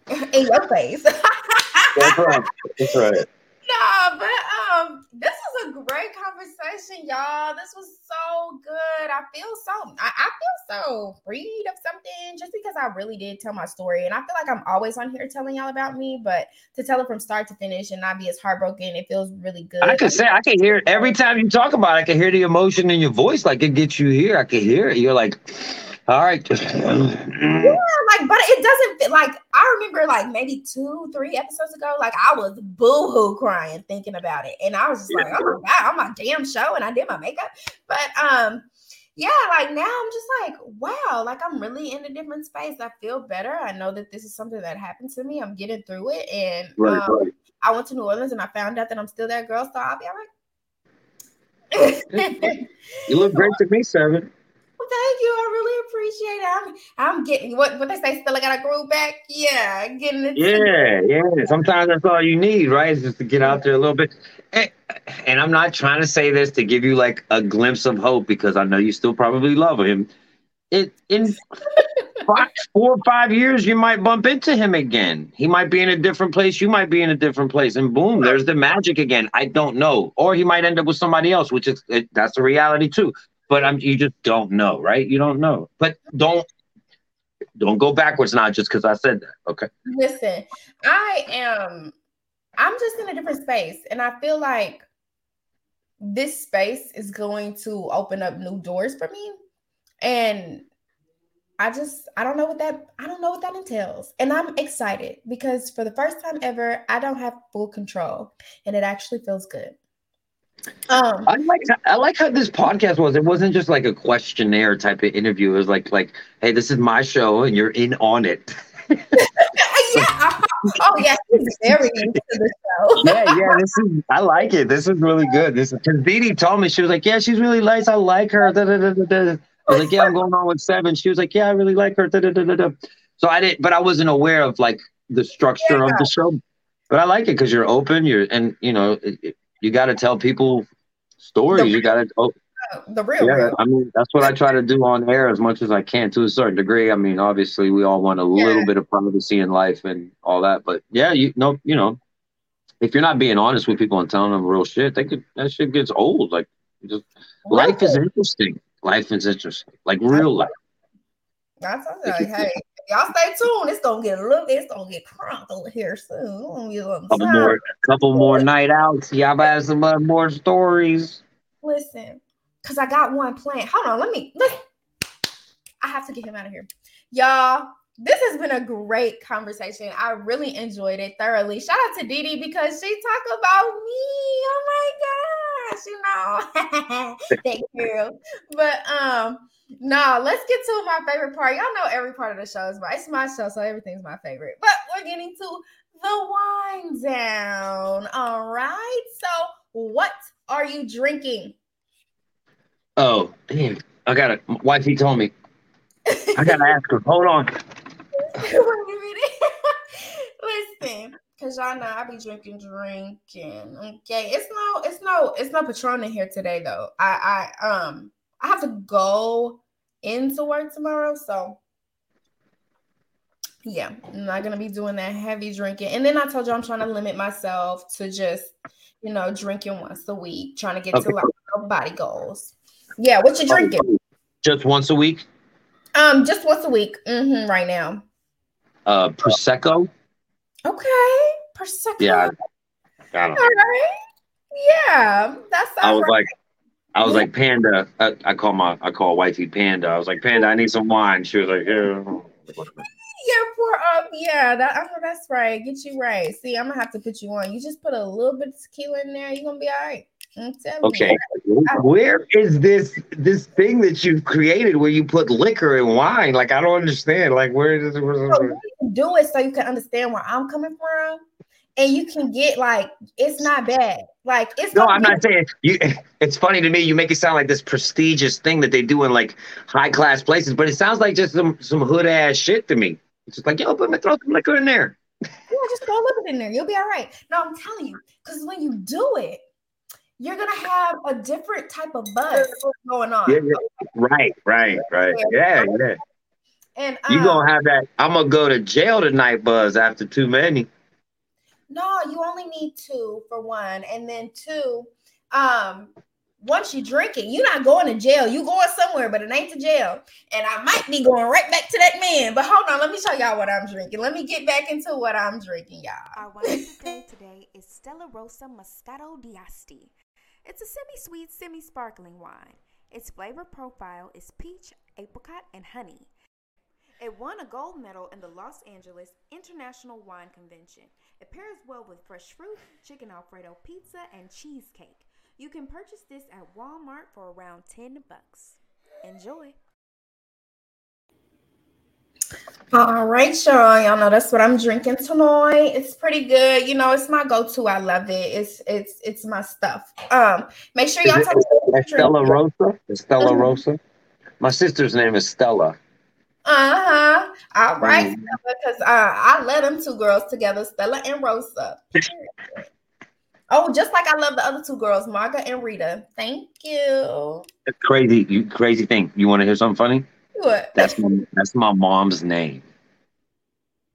Speaker 1: In your face.
Speaker 3: That's right. That's right.
Speaker 1: No, but um, this was a great conversation, y'all. This was so good. I feel so I, I, feel so freed of something just because I really did tell my story. And I feel like I'm always on here telling y'all about me, but to tell it from start to finish and not be as heartbroken, it feels really good.
Speaker 3: I can say I can hear every time you talk about it, I can hear the emotion in your voice. Like it gets you here. I can hear it. You're like all right. just. yeah,
Speaker 1: like, but it doesn't fit. Like, I remember, like maybe two, three episodes ago, like I was boohoo crying thinking about it, and I was just like, oh my god, I'm my damn show, and I did my makeup. But um, yeah, like now I'm just like, wow, like I'm really in a different space. I feel better. I know that this is something that happened to me. I'm getting through it, and right, um, right. I went to New Orleans and I found out that I'm still that girl. So I'll be all
Speaker 3: right. you look great to me, Sevon
Speaker 1: thank you. I really appreciate it. I'm, I'm getting what what they say. Still, I got a groove back. Yeah, getting it.
Speaker 3: Yeah, yeah. Sometimes that's all you need, right? Is just to get out there a little bit. And, and I'm not trying to say this to give you like a glimpse of hope because I know you still probably love him. It in five, four or five years, you might bump into him again. He might be in a different place. You might be in a different place, and boom, there's the magic again. I don't know, or he might end up with somebody else, which is it, that's the reality too but I'm you just don't know, right? You don't know. But don't don't go backwards now just because I said that. Okay.
Speaker 1: Listen, I am I'm just in a different space and I feel like this space is going to open up new doors for me. And I just I don't know what that I don't know what that entails. And I'm excited because for the first time ever, I don't have full control and it actually feels good.
Speaker 3: Um, I like I like how this podcast was. It wasn't just like a questionnaire type of interview. It was like like, hey, this is my show and you're in on it.
Speaker 1: yeah. Oh yeah, he's very into the show.
Speaker 3: yeah, yeah. This is I like it. This is really good. This is because Dee told me she was like, yeah, she's really nice. I like her. Da, da, da, I was like, yeah, I'm going on with Sevon. She was like, yeah, I really like her. So I didn't, but I wasn't aware of like the structure yeah. of the show. But I like it because you're open. You're and you know. It, you got to tell people stories. You got to. Oh,
Speaker 1: the real.
Speaker 3: Yeah, real. I mean that's what I try to do on air as much as I can to a certain degree. I mean, obviously we all want a yeah. little bit of privacy in life and all that, but yeah, you know, you know, if you're not being honest with people and telling them real shit, they could that shit gets old. Like, just life is interesting. Life is interesting, like real life.
Speaker 1: That's like, hey, y'all stay tuned. It's gonna get a little. bit, It's gonna get crunk over here soon.
Speaker 3: Couple more, couple more night outs. Y'all have some uh, more stories.
Speaker 1: Listen, cause I got one plan. Hold on, let me. Let, I have to get him out of here, y'all. This has been a great conversation. I really enjoyed it thoroughly. Shout out to Dee because she talked about me. Oh my god yes, you know. Thank you. But um, no, let's get to my favorite part. Y'all know every part of the show is my it's my show, so everything's my favorite. But we're getting to the wine down. All right. So, what are you drinking?
Speaker 3: Oh, damn. I got it. Wifey told me. I gotta ask her. Hold on.
Speaker 1: Listen, cause y'all know I be drinking, drinking. Okay, it's no, it's no, it's no Patron in here today though. I, I, um, I have to go into work tomorrow, so yeah, I'm not gonna be doing that heavy drinking. And then I told you I'm trying to limit myself to just, you know, drinking once a week, trying to get okay. to like body goals. Yeah, what you drinking?
Speaker 3: Just once a week.
Speaker 1: Um, just once a week. Mm-hmm, right now.
Speaker 3: Uh, prosecco.
Speaker 1: Okay, prosecco.
Speaker 3: Yeah. Got
Speaker 1: All right. Yeah, that's.
Speaker 3: I was right. like, I was yeah. like, Panda. I, I, call my, I call wifey Panda. I was like, Panda, I need some wine. She was like, Yeah.
Speaker 1: Yeah, pour up. Um, yeah, that, I know that's right. Get you right. See, I'm gonna have to put you on. You just put a little bit of tequila in there. You're gonna be all right.
Speaker 3: Okay, you. where is this this thing that you've created where you put liquor and wine? Like I don't understand. Like where does it? So
Speaker 1: do it so you can understand where I'm coming from, and you can get like it's not bad. Like it's
Speaker 3: no, I'm not saying you. It's funny to me. You make it sound like this prestigious thing that they do in like high class places, but it sounds like just some some hood ass shit to me. It's just like yo, put me throw some liquor in there.
Speaker 1: Yeah, just throw a little bit in there. You'll be all right. No, I'm telling you, because when you do it you're gonna have a different type of buzz going on.
Speaker 3: Yeah, yeah. Right, right, right. Yeah, yeah.
Speaker 1: And
Speaker 3: um, you gonna have that? I'm gonna go to jail tonight, buzz. After too many.
Speaker 1: No, you only need two for one, and then two. Um, once you drink it, you're not going to jail. You going somewhere, but it ain't to jail. And I might be going right back to that man. But hold on, let me show y'all what I'm drinking. Let me get back into what I'm drinking, y'all.
Speaker 4: Our wine of today is Stella Rosa Moscato d'Asti. It's a semi sweet, semi sparkling wine. Its flavor profile is peach, apricot, and honey. It won a gold medal in the Los Angeles International Wine Convention. It pairs well with fresh fruit, chicken alfredo pizza, and cheesecake. You can purchase this at Walmart for around 10 bucks. Enjoy.
Speaker 1: All right, y'all. Y'all know that's what I'm drinking tonight. It's pretty good. You know, it's my go-to. I love it. It's it's it's my stuff. Um, make sure y'all talk to
Speaker 3: Stella Rosa. Stella mm-hmm. Rosa. My sister's name is Stella.
Speaker 1: Uh-huh. All right, mm. because uh, I led them two girls together, Stella and Rosa. oh, just like I love the other two girls, Marga and Rita. Thank you.
Speaker 3: crazy, you crazy thing. You want to hear something funny?
Speaker 1: What?
Speaker 3: That's my that's my mom's name.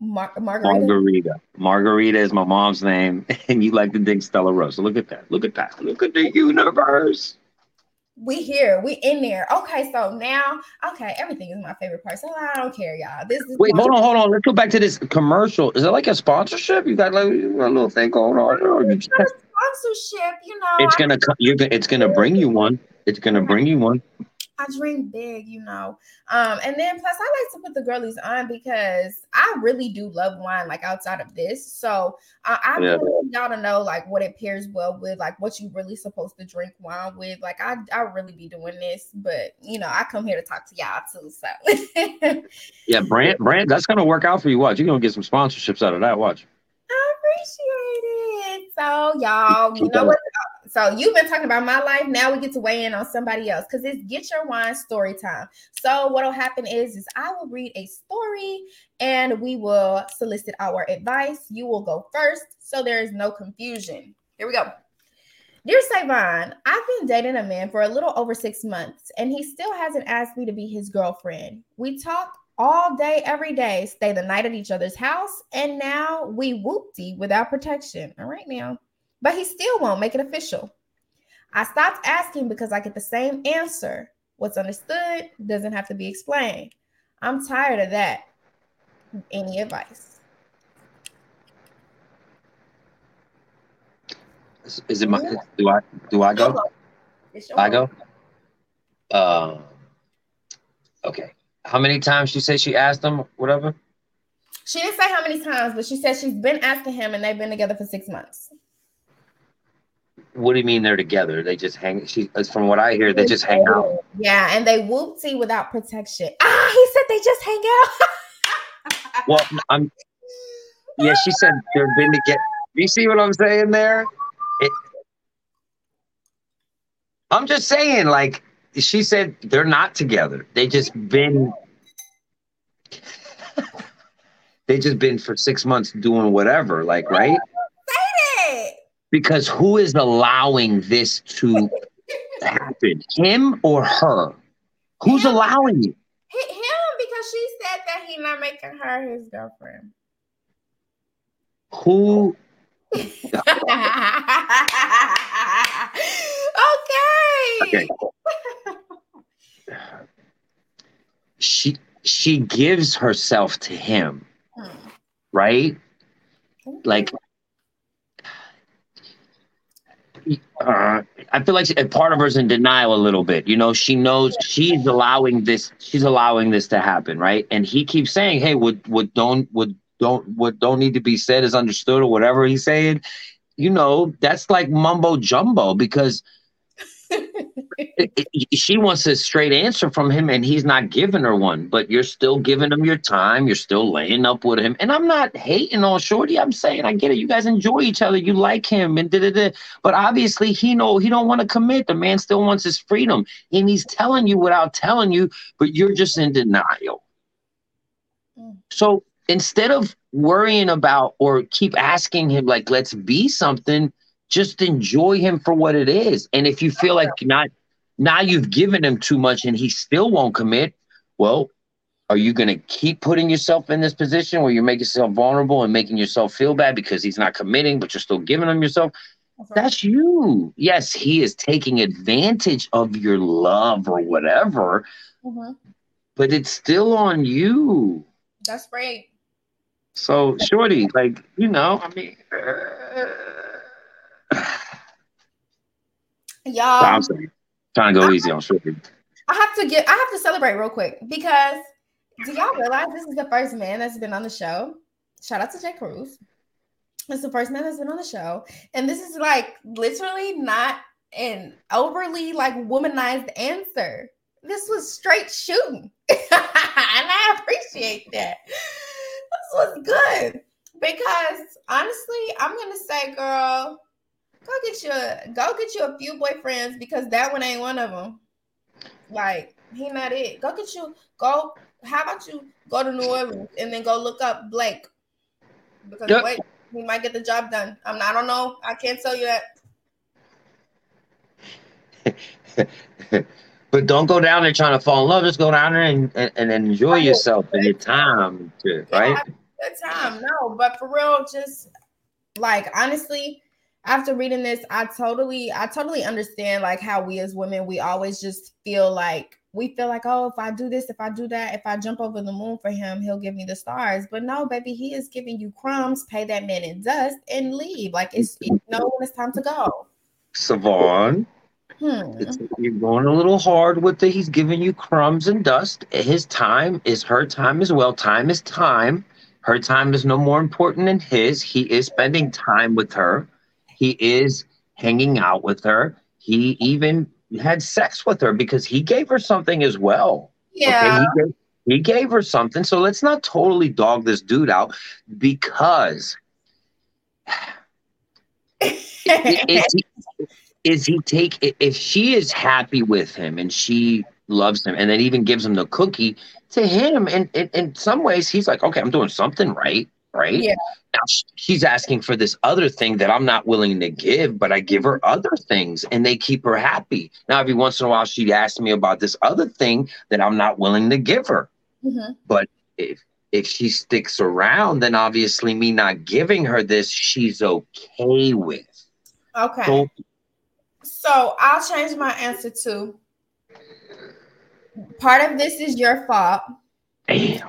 Speaker 1: Mar- Margarita.
Speaker 3: Margarita. Margarita is my mom's name, and you like to think Stella Rosa. Look at that. Look at that. Look at the universe.
Speaker 1: We here. We in there. Okay, so now, okay, everything is my favorite part. So I don't care, y'all. This is
Speaker 3: wait. Hold on, hold on. Let's go back to this commercial. Is it like a sponsorship? You got like a little thing going on? Or
Speaker 1: you sponsorship, you know.
Speaker 3: It's gonna. You're. It's gonna bring you one. It's gonna bring you one.
Speaker 1: I dream big, you know. Um, and then plus I like to put the girlies on because I really do love wine, like outside of this. So uh, I yeah. want y'all to know like what it pairs well with, like what you really supposed to drink wine with. Like I I really be doing this, but you know, I come here to talk to y'all too. So
Speaker 3: yeah, brand brand that's gonna work out for you. Watch, you're gonna get some sponsorships out of that. Watch.
Speaker 1: I appreciate it. So y'all, you know what? So you've been talking about my life. Now we get to weigh in on somebody else because it's get your wine story time. So what'll happen is, is I will read a story and we will solicit our advice. You will go first, so there is no confusion. Here we go. Dear Sevon, I've been dating a man for a little over six months, and he still hasn't asked me to be his girlfriend. We talk all day, every day, stay the night at each other's house, and now we whoopty without protection. All right, now but he still won't make it official. I stopped asking because I get the same answer. What's understood doesn't have to be explained. I'm tired of that. Any advice?
Speaker 3: Is it my do I do I go? I go? Um okay. How many times she said she asked him, whatever?
Speaker 1: She didn't say how many times, but she said she's been asking him and they've been together for six months.
Speaker 3: What do you mean they're together? They just hang. She, from what I hear, they just hang out.
Speaker 1: Yeah, and they whoopsie without protection. Ah, he said they just hang out.
Speaker 3: well, I'm. Yeah, she said they've been together. You see what I'm saying there? It, I'm just saying, like she said, they're not together. They just been. they just been for six months doing whatever, like right? Because who is allowing this to happen? Him or her? Who's him, allowing it?
Speaker 1: Him, because she said that he's not making her his girlfriend.
Speaker 3: Who?
Speaker 1: okay.
Speaker 3: Okay. she she gives herself to him, hmm. right? Like uh, I feel like she, part of her's in denial a little bit. You know, she knows she's allowing this. She's allowing this to happen, right? And he keeps saying, "Hey, what what don't what don't what don't need to be said is understood," or whatever he's saying. You know, that's like mumbo jumbo because she wants a straight answer from him and he's not giving her one but you're still giving him your time you're still laying up with him and i'm not hating on shorty i'm saying i get it you guys enjoy each other you like him and da, da, da. but obviously he know he don't want to commit the man still wants his freedom and he's telling you without telling you but you're just in denial mm. so instead of worrying about or keep asking him like let's be something just enjoy him for what it is. And if you feel like not now you've given him too much and he still won't commit, well, are you going to keep putting yourself in this position where you're making yourself vulnerable and making yourself feel bad because he's not committing, but you're still giving him yourself? That's you. Yes, he is taking advantage of your love or whatever, mm-hmm. but it's still on you.
Speaker 1: That's right.
Speaker 3: So, Shorty, like, you know, I mean, uh, sorry. Trying to go I, easy on Shorty.
Speaker 1: I have to get. I have to celebrate real quick because do y'all realize this is the first man that's been on the show? Shout out to J-Kruz. It's the first man that's been on the show, and this is like literally not an overly like womanized answer. This was straight shooting, and I appreciate that. This was good because honestly, I'm gonna say, girl, Go get you a go get you a few boyfriends because that one ain't one of them. Like he not it. Go get you go. How about you go to New Orleans and then go look up Blake because yep. wait, he might get the job done. I'm not, I don't know. I can't tell you
Speaker 3: that. but don't go down there trying to fall in love. Just go down there and, and, and enjoy yourself and your time, too, right?
Speaker 1: Good time, no. But for real, just like honestly, after reading this, I totally, I totally understand like how we as women, we always just feel like we feel like, oh, if I do this, if I do that, if I jump over the moon for him, he'll give me the stars. But no, baby, he is giving you crumbs, pay that man in dust, and leave. Like it's you know when it's time to go.
Speaker 3: Sevon. Hmm. you're going a little hard with the he's giving you crumbs and dust. His time is her time as well. Time is time. Her time is no more important than his. He is spending time with her. He is hanging out with her. He even had sex with her because he gave her something as well.
Speaker 1: Yeah.
Speaker 3: Okay? He, gave, he gave her something. So let's not totally dog this dude out because is, he, is he take if she is happy with him and she loves him and then even gives him the cookie to him and in some ways he's like okay i'm doing something right right?
Speaker 1: Yeah.
Speaker 3: Now she's asking for this other thing that I'm not willing to give, but I give her other things and they keep her happy. Now, every once in a while, she'd ask me about this other thing that I'm not willing to give her. Mm-hmm. But if if she sticks around, then obviously me not giving her this, she's okay with.
Speaker 1: Okay. So, so I'll change my answer to part of this is your fault.
Speaker 3: Damn.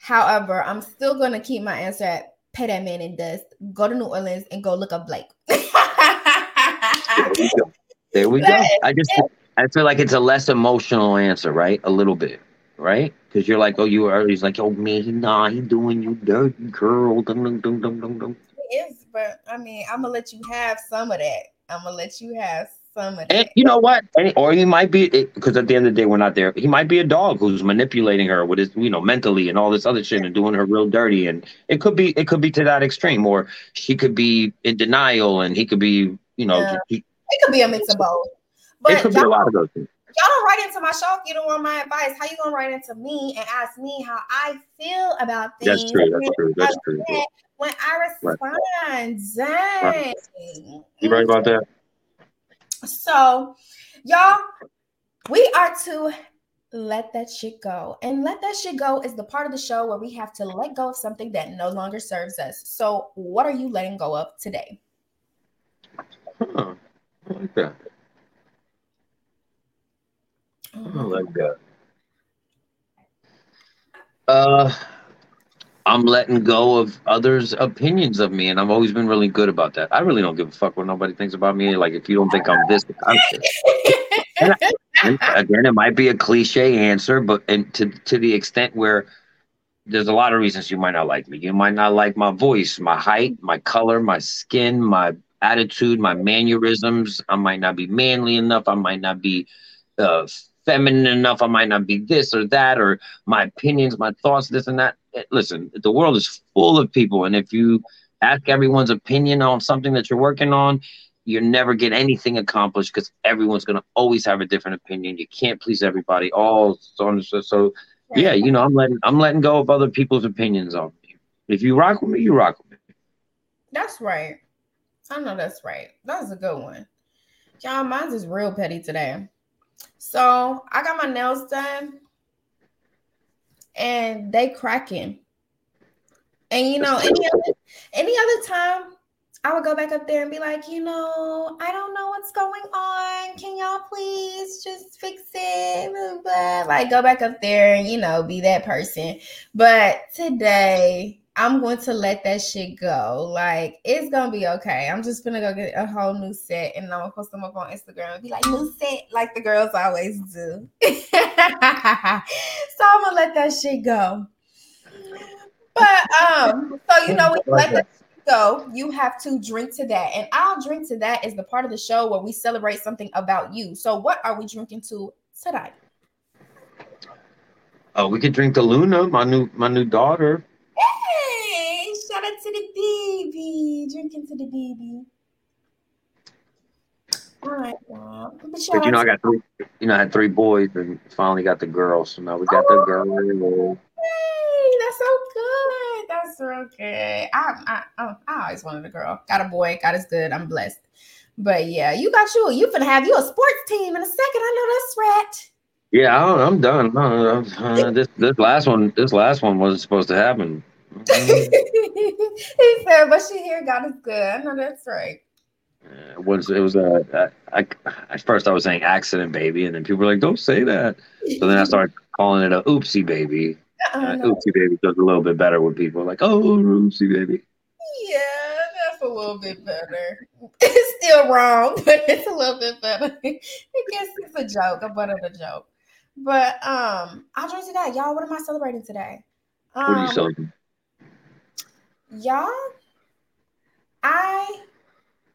Speaker 1: However, I'm still going to keep my answer at pay that man in dust, go to New Orleans and go look up Blake. there
Speaker 3: we go. There we go. I just I feel like it's a less emotional answer, right? A little bit, right? Because you're like, oh, you are. He's like, oh man, nah, he doing you dirty, girl. Dum, dum, dum, dum, dum, dum.
Speaker 1: It is, but I mean, I'm gonna let you have some of that. I'm gonna let you have some of
Speaker 3: And you know what? And, or he might be because at the end of the day, we're not there. He might be a dog who's manipulating her with his, you know, mentally and all this other shit and doing her real dirty. And it could be, it could be to that extreme, or she could be in denial, and he could be, you know,
Speaker 1: Yeah.
Speaker 3: he,
Speaker 1: It could be a mix of both. But
Speaker 3: it could be
Speaker 1: y'all,
Speaker 3: a lot of those things.
Speaker 1: y'all don't write into my show if you don't want my advice. How you gonna write into me and ask me how I feel about things?
Speaker 3: That's true. That's true. That's true.
Speaker 1: When I respond, dang.
Speaker 3: You right about that?
Speaker 1: So, y'all, we are to let that shit go. And let that shit go is the part of the show where we have to let go of something that no longer serves us. So, what are you letting go of today?
Speaker 3: Huh. I like that. I like that. Uh, I'm letting go of others' opinions of me, and I've always been really good about that. I really don't give a fuck what nobody thinks about me. Like, if you don't think I'm this, I'm And again, it might be a cliche answer, but and to to the extent where there's a lot of reasons you might not like me. You might not like my voice, my height, my color, my skin, my attitude, my mannerisms. I might not be manly enough. I might not be uh, feminine enough. I might not be this or that, or my opinions, my thoughts, this and that. Eh, Listen, the world is full of people, and if you ask everyone's opinion on something that you're working on, you never get anything accomplished because everyone's gonna always have a different opinion. You can't please everybody. All so on and so. So yeah, you know, I'm letting I'm letting go of other people's opinions on me. If you rock with me, you rock with me.
Speaker 1: That's right. I know that's right. That's a good one. Y'all, mine's is real petty today. So I got my nails done and they cracking. And you know, any other, any other time I would go back up there and be like, you know, I don't know what's going on. Can y'all please just fix it? Blah. Like go back up there and you know be that person. But today I'm going to let that shit go. Like it's gonna be okay. I'm just gonna go get a whole new set and I'm gonna post them up on Instagram and be like new set, like the girls always do. so I'm gonna let that shit go. But um, so you know, when you let that shit go, you have to drink to that. And I'll drink to that is the part of the show where we celebrate something about you. So what are we drinking to today?
Speaker 3: Oh, we could drink to Luna, my new my new daughter.
Speaker 1: Hey, shout out to the baby. Drinking to the baby. All right, y'all. But
Speaker 3: you know, I got three. You know, I had three boys, and finally got the girl. So now we got the girl.
Speaker 1: Hey, that's so good. That's real good. I, I, I, I always wanted a girl. Got a boy. God is good. I'm blessed. But yeah, you got you. You finna have you a sports team in a second. I know that's right.
Speaker 3: Yeah, I don't, I'm done. No, no, uh, this this last one, this last one wasn't supposed to happen.
Speaker 1: he said, but she here, God is good. I know that's right.
Speaker 3: It was it was a I, I, at first I was saying accident baby, and then people were like, "Don't say that." So then I started calling it a oopsie baby.
Speaker 1: Uh,
Speaker 3: Uh, oopsie baby does a little bit better with people like, "Oh, oopsie baby."
Speaker 1: Yeah, that's a little bit better. It's still wrong, but it's a little bit better. I guess it's a joke, a butt of a joke. But um, I'll drink to that. Y'all, what am I celebrating today?
Speaker 3: What are you
Speaker 1: Um,
Speaker 3: celebrating?
Speaker 1: Y'all, I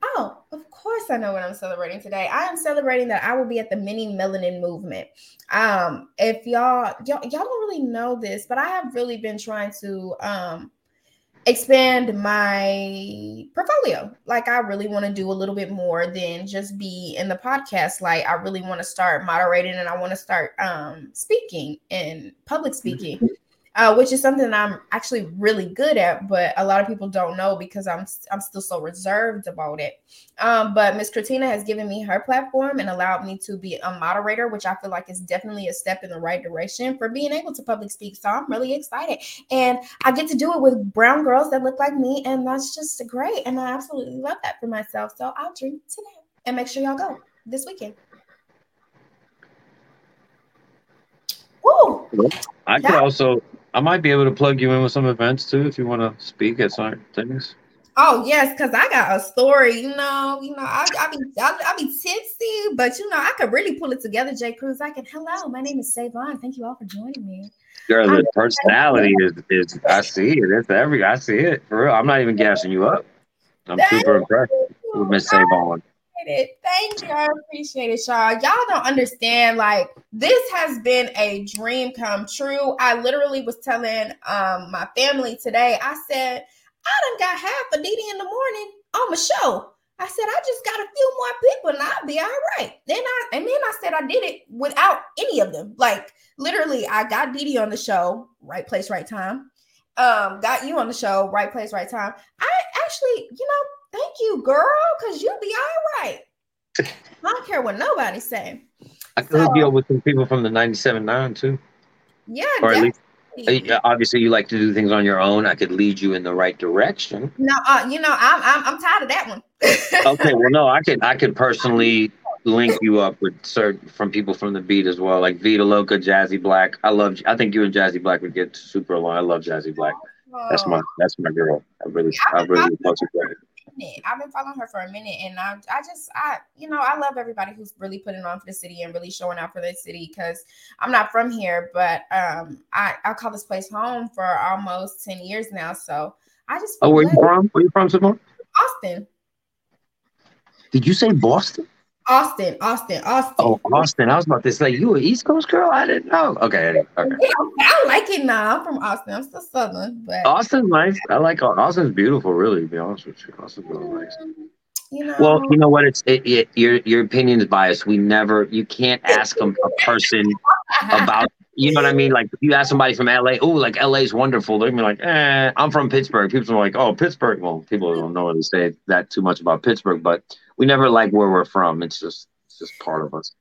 Speaker 1: oh, of course I know what I'm celebrating today. I am celebrating that I will be at the mini melanin movement. Um, if y'all y'all y'all don't really know this, but I have really been trying to um expand my portfolio. Like I really want to do a little bit more than just be in the podcast. Like I really want to start moderating and I want to start um speaking and public speaking uh, which is something I'm actually really good at, but a lot of people don't know because I'm I'm still so reserved about it. Um, but Miss Christina has given me her platform and allowed me to be a moderator, which I feel like is definitely a step in the right direction for being able to public speak. So I'm really excited, and I get to do it with brown girls that look like me, and that's just great. And I absolutely love that for myself. So I'll drink today and make sure y'all go this weekend. Woo!
Speaker 3: I could
Speaker 1: yeah.
Speaker 3: also, I might be able to plug you in with some events too if you want to speak at some things.
Speaker 1: Oh yes, because I got a story. You know, you know, I, I be I, I be tipsy, but you know, I could really pull it together. J-Kruz, I can. Hello, my name is Sevon. Thank you all for joining me.
Speaker 3: Girl, the personality is, is I see it. It's every I see it for real. I'm not even gassing you up. I'm super impressed with Miss Sevon.
Speaker 1: It. Thank you. I appreciate it, y'all. Y'all don't understand. Like, this has been a dream come true. I literally was telling um my family today, I said, I done got half a Dede in the morning on my show. I said, I just got a few more people and I'll be all right. Then I and then I said I did it without any of them. Like literally, I got Dede on the show, right place, right time. Um, got you on the show, right place, right time. I actually, you know, thank you, girl, because you'll be all right. I don't care what nobody say.
Speaker 3: I could you up with some people from the 97.9 too.
Speaker 1: Yeah,
Speaker 3: Or at least uh, obviously you like to do things on your own. I could lead you in the right direction.
Speaker 1: No, uh, you know, I'm I'm I'm tired of that one.
Speaker 3: Okay, well no, I could I could personally link you up with certain from people from the beat as well, like Vita Loca, Jazzy Black. I love I think you and Jazzy Black would get super along. I love Jazzy Black. That's my that's my girl. I really I really love her.
Speaker 1: Minute. I've been following her for a minute, and I, I just, I, you know, I love everybody who's really putting on for the city and really showing out for the city. Because I'm not from here, but um, I, I call this place home for almost ten years now. So I just,
Speaker 3: Oh, where you from? Where you from, Simone?
Speaker 1: Austin,
Speaker 3: Did you say Boston?
Speaker 1: Austin, Austin, Austin.
Speaker 3: Oh, Austin. I was about to say you an East Coast girl. I didn't know. Okay, okay.
Speaker 1: Yeah, I like it now. I'm from Austin. I'm still Southern, but
Speaker 3: Austin's nice. I like Austin's beautiful. Really, to be honest with you, Austin's really nice.
Speaker 1: you know,
Speaker 3: Well, you know what? It's it, it, your your opinion is biased. We never. You can't ask a, a person about. You know what I mean? Like if you ask somebody from LA, oh, like LA's wonderful. They're gonna be like, eh, I'm from Pittsburgh. People are like, oh, Pittsburgh. Well, people don't know really say that too much about Pittsburgh, but we never like where we're from. It's just it's just part of us.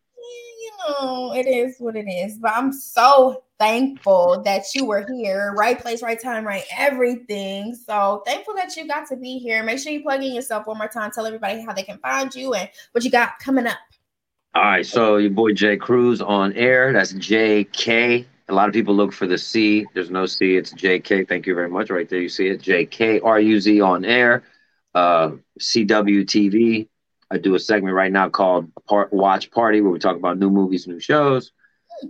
Speaker 1: you know, it is what it is. But I'm so thankful that you were here, right place, right time, right everything. So thankful that you got to be here. Make sure you plug in yourself one more time. Tell everybody how they can find you and what you got coming up.
Speaker 3: All right, so your boy J-Kruz on air. That's J K. A lot of people look for the C. There's no C. It's J K. Thank you very much. Right there, you see it. J K R U Z on air. Uh, CW TV. I do a segment right now called Part Watch Party where we talk about new movies, new shows.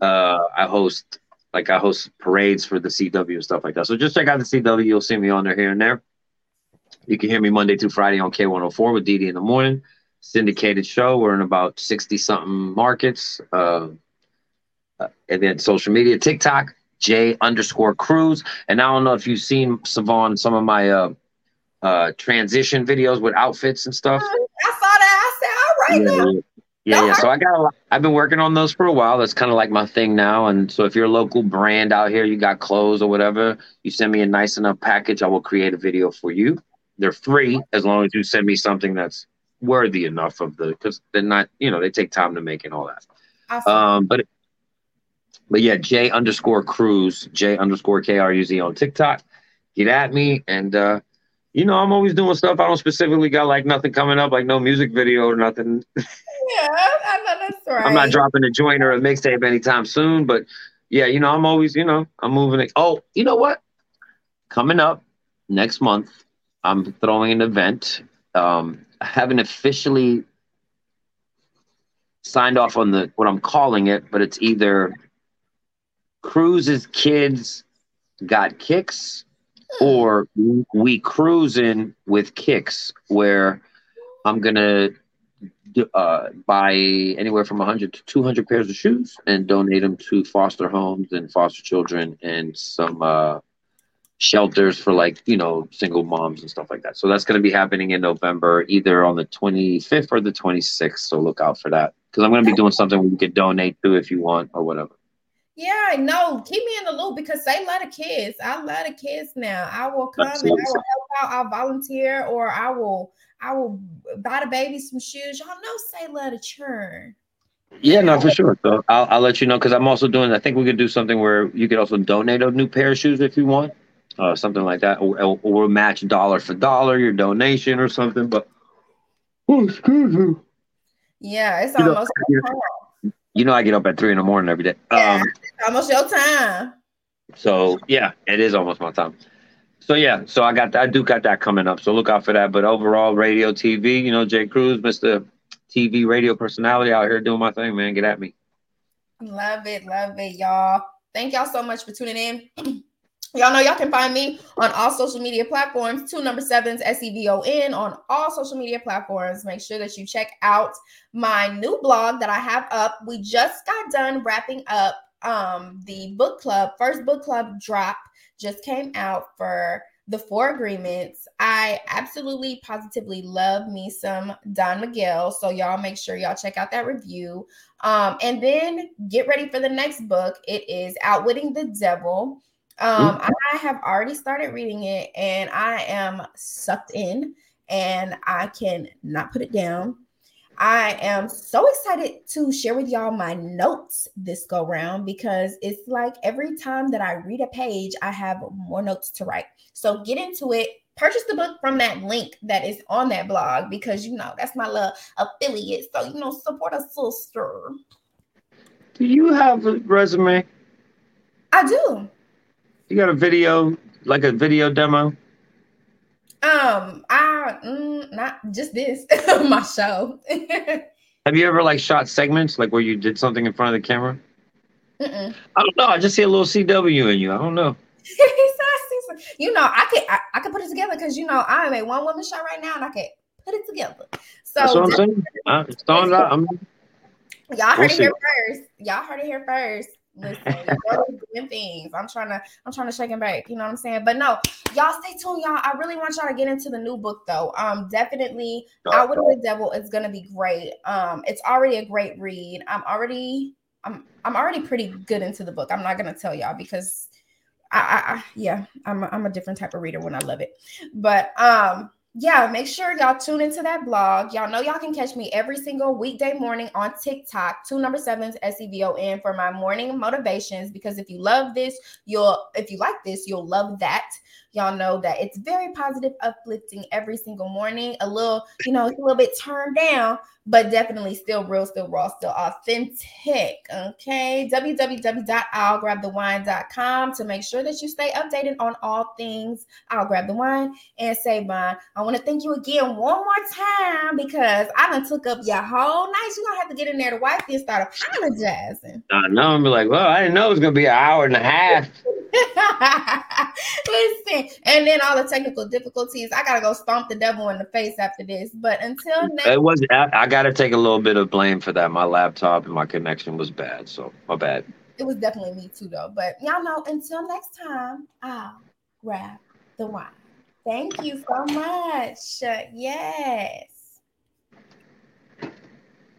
Speaker 3: Uh, I host like I host parades for the CW and stuff like that. So just check out the CW. You'll see me on there here and there. You can hear me Monday through Friday on K104 with Dede in the morning syndicated show. We're in about 60 something markets. Uh, uh, and then social media, TikTok, J underscore Kruz. And I don't know if you've seen Sevon, some of my uh, uh, transition videos with outfits and stuff.
Speaker 1: I saw that. I said, all right
Speaker 3: yeah,
Speaker 1: now.
Speaker 3: yeah, yeah, yeah. So I got a lot, I've been working on those for a while. That's kind of like my thing now. And so if you're a local brand out here, you got clothes or whatever, you send me a nice enough package, I will create a video for you. They're free as long as you send me something that's worthy enough of the because they're not, you know, they take time to make and all that.
Speaker 1: Awesome.
Speaker 3: Um, but but yeah, J underscore Kruz, J underscore K R U Z on TikTok. Get at me, and uh, you know I'm always doing stuff. I don't specifically got like nothing coming up, like no music video or nothing.
Speaker 1: yeah, I know that's right.
Speaker 3: I'm not dropping a joint or a mixtape anytime soon, but yeah, you know I'm always, you know, I'm moving it. Oh, you know what? Coming up next month, I'm throwing an event. Um, I haven't officially signed off on the what I'm calling it, but it's either Cruise's Kids Got Kicks or We Cruising with Kicks, where I'm gonna uh, buy anywhere from 100 to 200 pairs of shoes and donate them to foster homes and foster children and some uh, shelters for like you know single moms and stuff like that. So that's to be happening in November, either on the 25th or the 26th. So look out for that because I'm to be doing something you can donate to if you want or whatever.
Speaker 1: Yeah, no, keep me in the loop because they love the kids. I love the kids now. I will come and I will help out. I'll volunteer or I will I will buy the baby some shoes. Y'all know say love the churn.
Speaker 3: Yeah, no, for sure. So I'll, I'll let you know because I'm also doing. I think we could do something where you could also donate a new pair of shoes if you want, uh, something like that, or, or, or match dollar for dollar your donation or something. But oh, excuse me.
Speaker 1: Yeah, it's
Speaker 3: You
Speaker 1: almost
Speaker 3: you
Speaker 1: your time.
Speaker 3: You know, I get up at three in the morning every day.
Speaker 1: Yeah.
Speaker 3: Um,
Speaker 1: almost your time.
Speaker 3: so yeah, it is almost my time. So yeah, so I got I do got that coming up. So look out for that. But overall, radio, TV, you know, J-Kruz, Mister TV radio personality out here doing my thing, man. Get at me.
Speaker 1: Love it, love it, y'all. Thank y'all so much for tuning in. Y'all know y'all can find me on all social media platforms, two number sevens, S E V O N, on all social media platforms. Make sure that you check out my new blog that I have up. We just got done wrapping up um, the book club. First book club drop just came out for the four agreements. I absolutely positively love me some Don Miguel. So y'all make sure y'all check out that review. Um, and then get ready for the next book. It is Outwitting the Devil. Um, I have already started reading it and I am sucked in and I can not put it down. I am so excited to share with y'all my notes this go round because it's like every time that I read a page, I have more notes to write. So get into it. Purchase the book from that link that is on that blog because you know that's my little affiliate. So you know, support a sister.
Speaker 3: Do you have a resume?
Speaker 1: I do.
Speaker 3: You got a video, like a video demo?
Speaker 1: Um, I mm, not just this my show.
Speaker 3: Have you ever like shot segments, like where you did something in front of the camera? Mm-mm. I don't know. I just see a little CW in you. I don't know.
Speaker 1: you know, I could I, I could put it together because you know I'm a one woman show right now, and I can put it together. So
Speaker 3: That's what I'm saying. Uh, it's out. I'm,
Speaker 1: y'all heard we'll it see. here first. Y'all heard it here first. Listen, things. I'm trying to, I'm trying to shake him back. You know what I'm saying? But no, y'all stay tuned, y'all. I really want y'all to get into the new book though. Um, definitely Outwitting the Devil is gonna be great. Um, it's already a great read. I'm already, I'm, I'm already pretty good into the book. I'm not gonna tell y'all because I, I, I yeah, I'm, a, I'm a different type of reader when I love it. But um, yeah, make sure y'all tune into that blog. Y'all know y'all can catch me every single weekday morning on TikTok, two number sevens S E V O N for my morning motivations. Because if you love this, you'll if you like this, you'll love that. Y'all know that it's very positive, uplifting every single morning. A little, you know, it's a little bit turned down, but definitely still real, still raw, still authentic. Okay. www.i'llgrabthewine.com to make sure that you stay updated on all things I'll Grab the Wine and Save Mine. I want to thank you again one more time because I done took up your whole night. You're going to have to get in there to wipe this, start apologizing.
Speaker 3: I know. I'm be like, well, I didn't know it was going to be an hour and a half.
Speaker 1: Listen, and then all the technical difficulties. I gotta go stomp the devil in the face after this. But until next,
Speaker 3: it was. I, I got to take a little bit of blame for that. My laptop and my connection was bad, so my bad.
Speaker 1: It was definitely me too, though. But y'all know. Until next time, I'll grab the wine. Thank you so much. Yes.